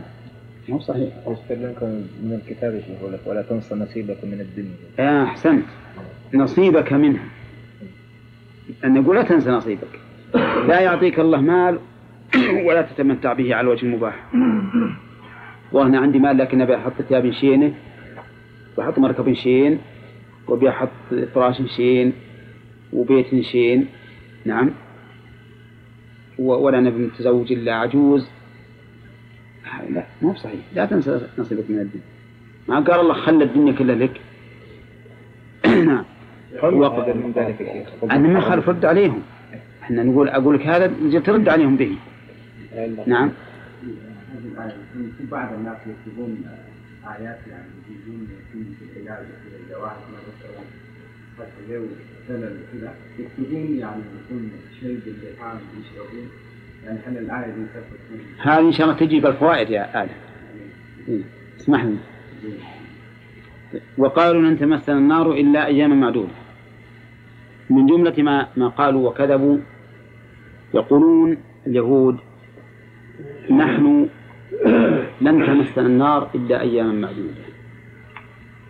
مو صحيح. يستلمكم من الكتاب يقول يقول لك ولا تنسى نصيبك من الدنيا. يا أحسنت. نصيبك منها. أن نقول لا تنسى نصيبك. لا يعطيك الله مال <clears throat> ولا تتمتع به على الوجه المباح. وأنا عندي مال لكن أبي أحط ثياب شينة وأحط مركب شين وأبي أحط فراش شين وبيت شين. نعم. ولا نبي متزوج إلا عجوز. لا مو صحيح. لا تنسى نصيبك من الدنيا ما قال الله خلى الدنيا كلها لك. نعم وق- هذا من ذلك يا شيخ أنا ما خالف رد عليهم. إحنا نقول أقول لك هذا نجي ترد عليهم به. نعم. بعض الناس يكتبون آيات يعني يجيبون في العلاج في الجواهر وكذا. يكتبون يعني يكون شيء يعني هل الآية دي هذه إن شاء الله تجي بالفوائد يا آدم. إيه. اسمح لي وقالوا لن تمسنا النار إلا أياما معدودة. من جملة ما ما قالوا وكذبوا يقولون اليهود نحن لن تمسنا النار إلا أياما معدودة.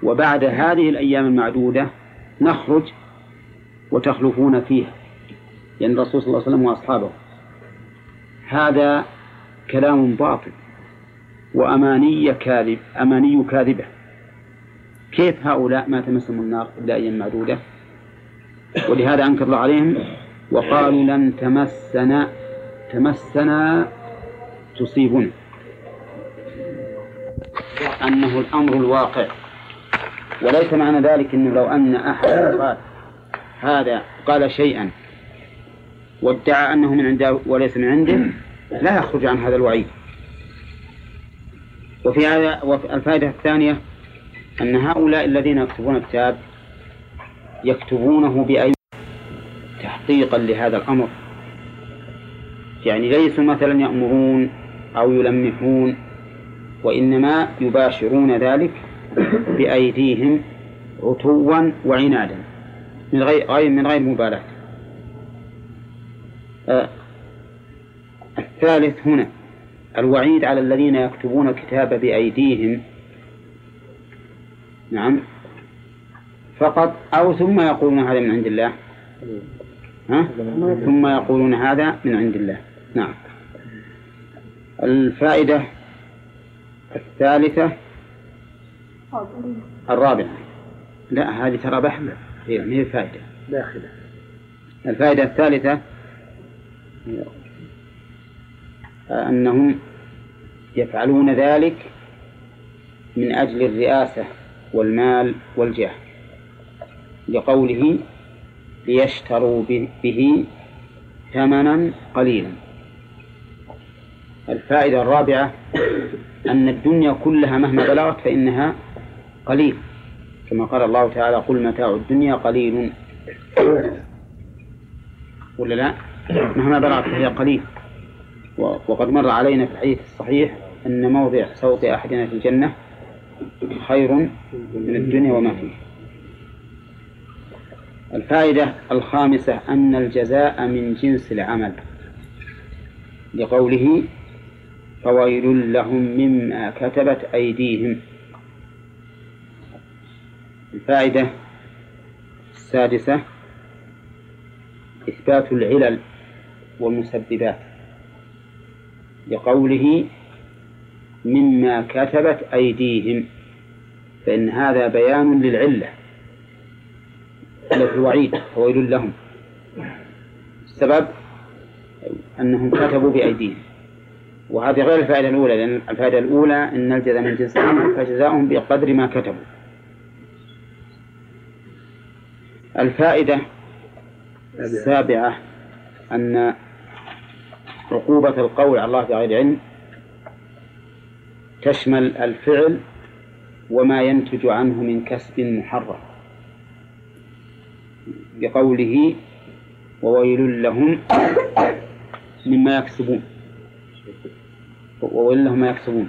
وبعد هذه الأيام المعدودة نخرج وتخلفون فيها. يعني الرسول صلى الله عليه وسلم وأصحابه. هذا كلام باطل وأماني كاذب أماني كاذبة. كيف هؤلاء ما تمسهم النار إلا أيام معدودة؟ ولهذا أنكر الله عليهم وقالوا لن تمسنا تمسنا تصيبنا. أنه الأمر الواقع. وليس معنى ذلك أنه لو أن أحد قال هذا قال شيئا وادعى أنه من عنده وليس من عنده لا يخرج عن هذا الوعيد. وفي هذا وفي الفائدة الثانية أن هؤلاء الذين يكتبون الكتاب يكتبونه بأي تحقيقا لهذا الأمر. يعني ليسوا مثلا يأمرون أو يلمحون وإنما يباشرون ذلك بأيديهم عتوا وعنادا من غير من غير مبالاة. آه، الثالث هنا الوعيد على الذين يكتبون الكتاب بأيديهم. نعم. فقط أو ثم يقولون هذا من عند الله. ها؟ ثم يقولون هذا من عند الله. نعم. الفائدة الثالثة الرابعة. لا هذه ترى بحث هي ما هي فائدة داخلة. الفائدة الثالثة أنهم يفعلون ذلك من أجل الرئاسة والمال والجاه لقوله ليشتروا به ثمنا قليلا. الفائدة الرابعة أن الدنيا كلها مهما بلغت فإنها قليل. كما قال الله تعالى قل متاع الدنيا قليل. ولا لا؟ مهما بلغت فهي قليل. وقد مر علينا في الحديث الصحيح أن موضع صوت أحدنا في الجنة خير من الدنيا وما فيها. الفائدة الخامسة أن الجزاء من جنس العمل. لقوله فويل لهم مما كتبت أيديهم. الفائدة السادسة إثبات العلل والمسببات لقوله مما كتبت أيديهم فإن هذا بيان للعلة. التي الوعيد فويل لهم. السبب أنهم كتبوا بأيديهم. وهذه غير الفائدة الأولى لأن الفائدة الأولى أن الجزاء من جنس فجزاؤهم بقدر ما كتبوا. الفائدة السابعة أن عقوبة القول على الله بغير علم تشمل الفعل وما ينتج عنه من كسب محرم. بقوله وويل لهم مما يكسبون. وويل لهم ما يكسبون.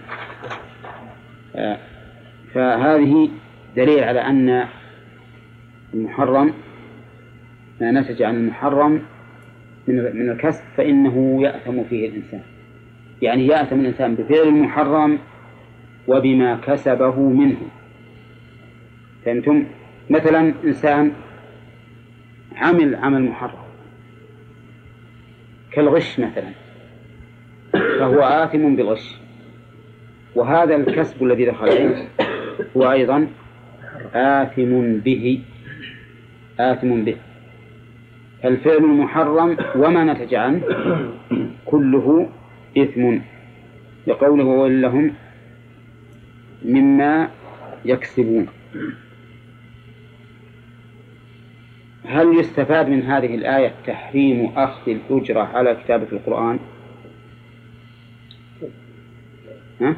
آه، فهذه دليل على أن المحرم ما نتج عن المحرم من من الكسب فإنه يأثم فيه الإنسان. يعني يأثم الإنسان بفعل المحرم وبما كسبه منه. فهمتم؟ مثلا إنسان عمل عمل محرم. كالغش مثلا. فهو آثم بالغش. وهذا الكسب الذي دخل عليه هو أيضا آثم به. آثم به فالفعل المحرم وما نتج عنه كله إثم لقوله وويل لهم مما يكسبون هل يستفاد من هذه الآية تحريم أخذ الأجرة على كتابة القرآن؟ ها؟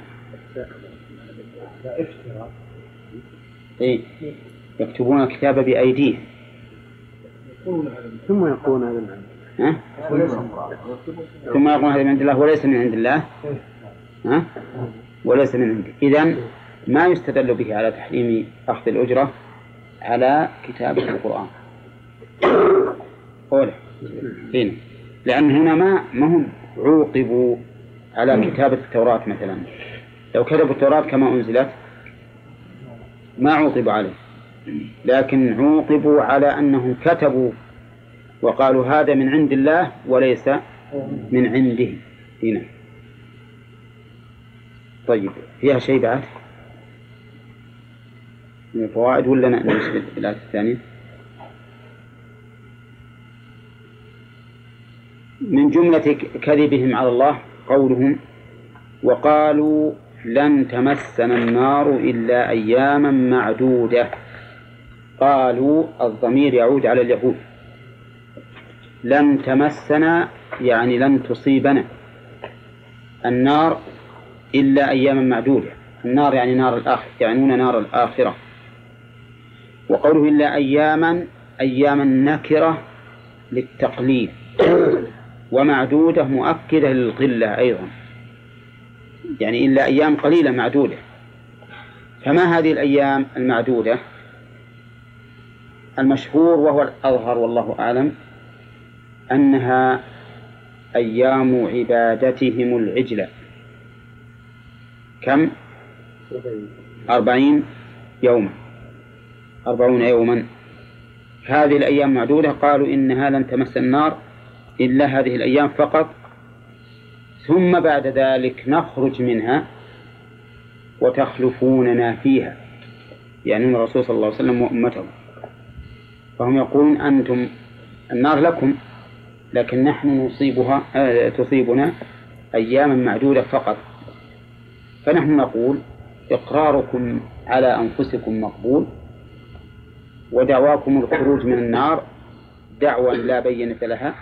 إيه يكتبون الكتاب بأيديهم ثم يقولون هذا من ها؟ ثم يقولون هذا من عند الله وليس من عند الله. ها؟ وليس من عنده إذا ما يستدل به على تحريم أخذ الأجرة على كتابة القرآن. قوله هنا لأن هنا ما ما هم عوقبوا على كتابة التوراة مثلا. لو كتبوا التوراة كما أنزلت ما عوقبوا عليه. لكن عوقبوا على أنهم كتبوا وقالوا هذا من عند الله وليس من عنده. هنا. طيب فيها شيء بعد؟ من الفوائد ولا نمشي بالآية الثانية؟ من جملة كذبهم على الله قولهم وقالوا لن تمسنا النار إلا أياما معدودة. قالوا الضمير يعود على اليهود. لن تمسنا يعني لن تصيبنا النار إلا أياما معدودة. النار يعني نار الآخرة يعنون نار الآخرة. وقوله إلا أياما أياما نكرة للتقليل. ومعدودة مؤكدة للقلة أيضا. يعني إلا أيام قليلة معدودة. فما هذه الأيام المعدودة؟ المشهور وهو الأظهر والله أعلم أنها أيام عبادتهم العجلة كم؟ أربعين يوما. أربعون يوما. هذه الأيام معدودة. قالوا إنها لن تمس النار إلا هذه الأيام فقط. ثم بعد ذلك نخرج منها وتخلفوننا فيها. يعني الرسول صلى الله عليه وسلم وأمته. فهم يقولون أنتم النار لكم لكن نحن نصيبها آه تصيبنا أياما معدودة فقط. فنحن نقول إقراركم على أنفسكم مقبول ودعواكم الخروج من النار دعوى لا بينة لها.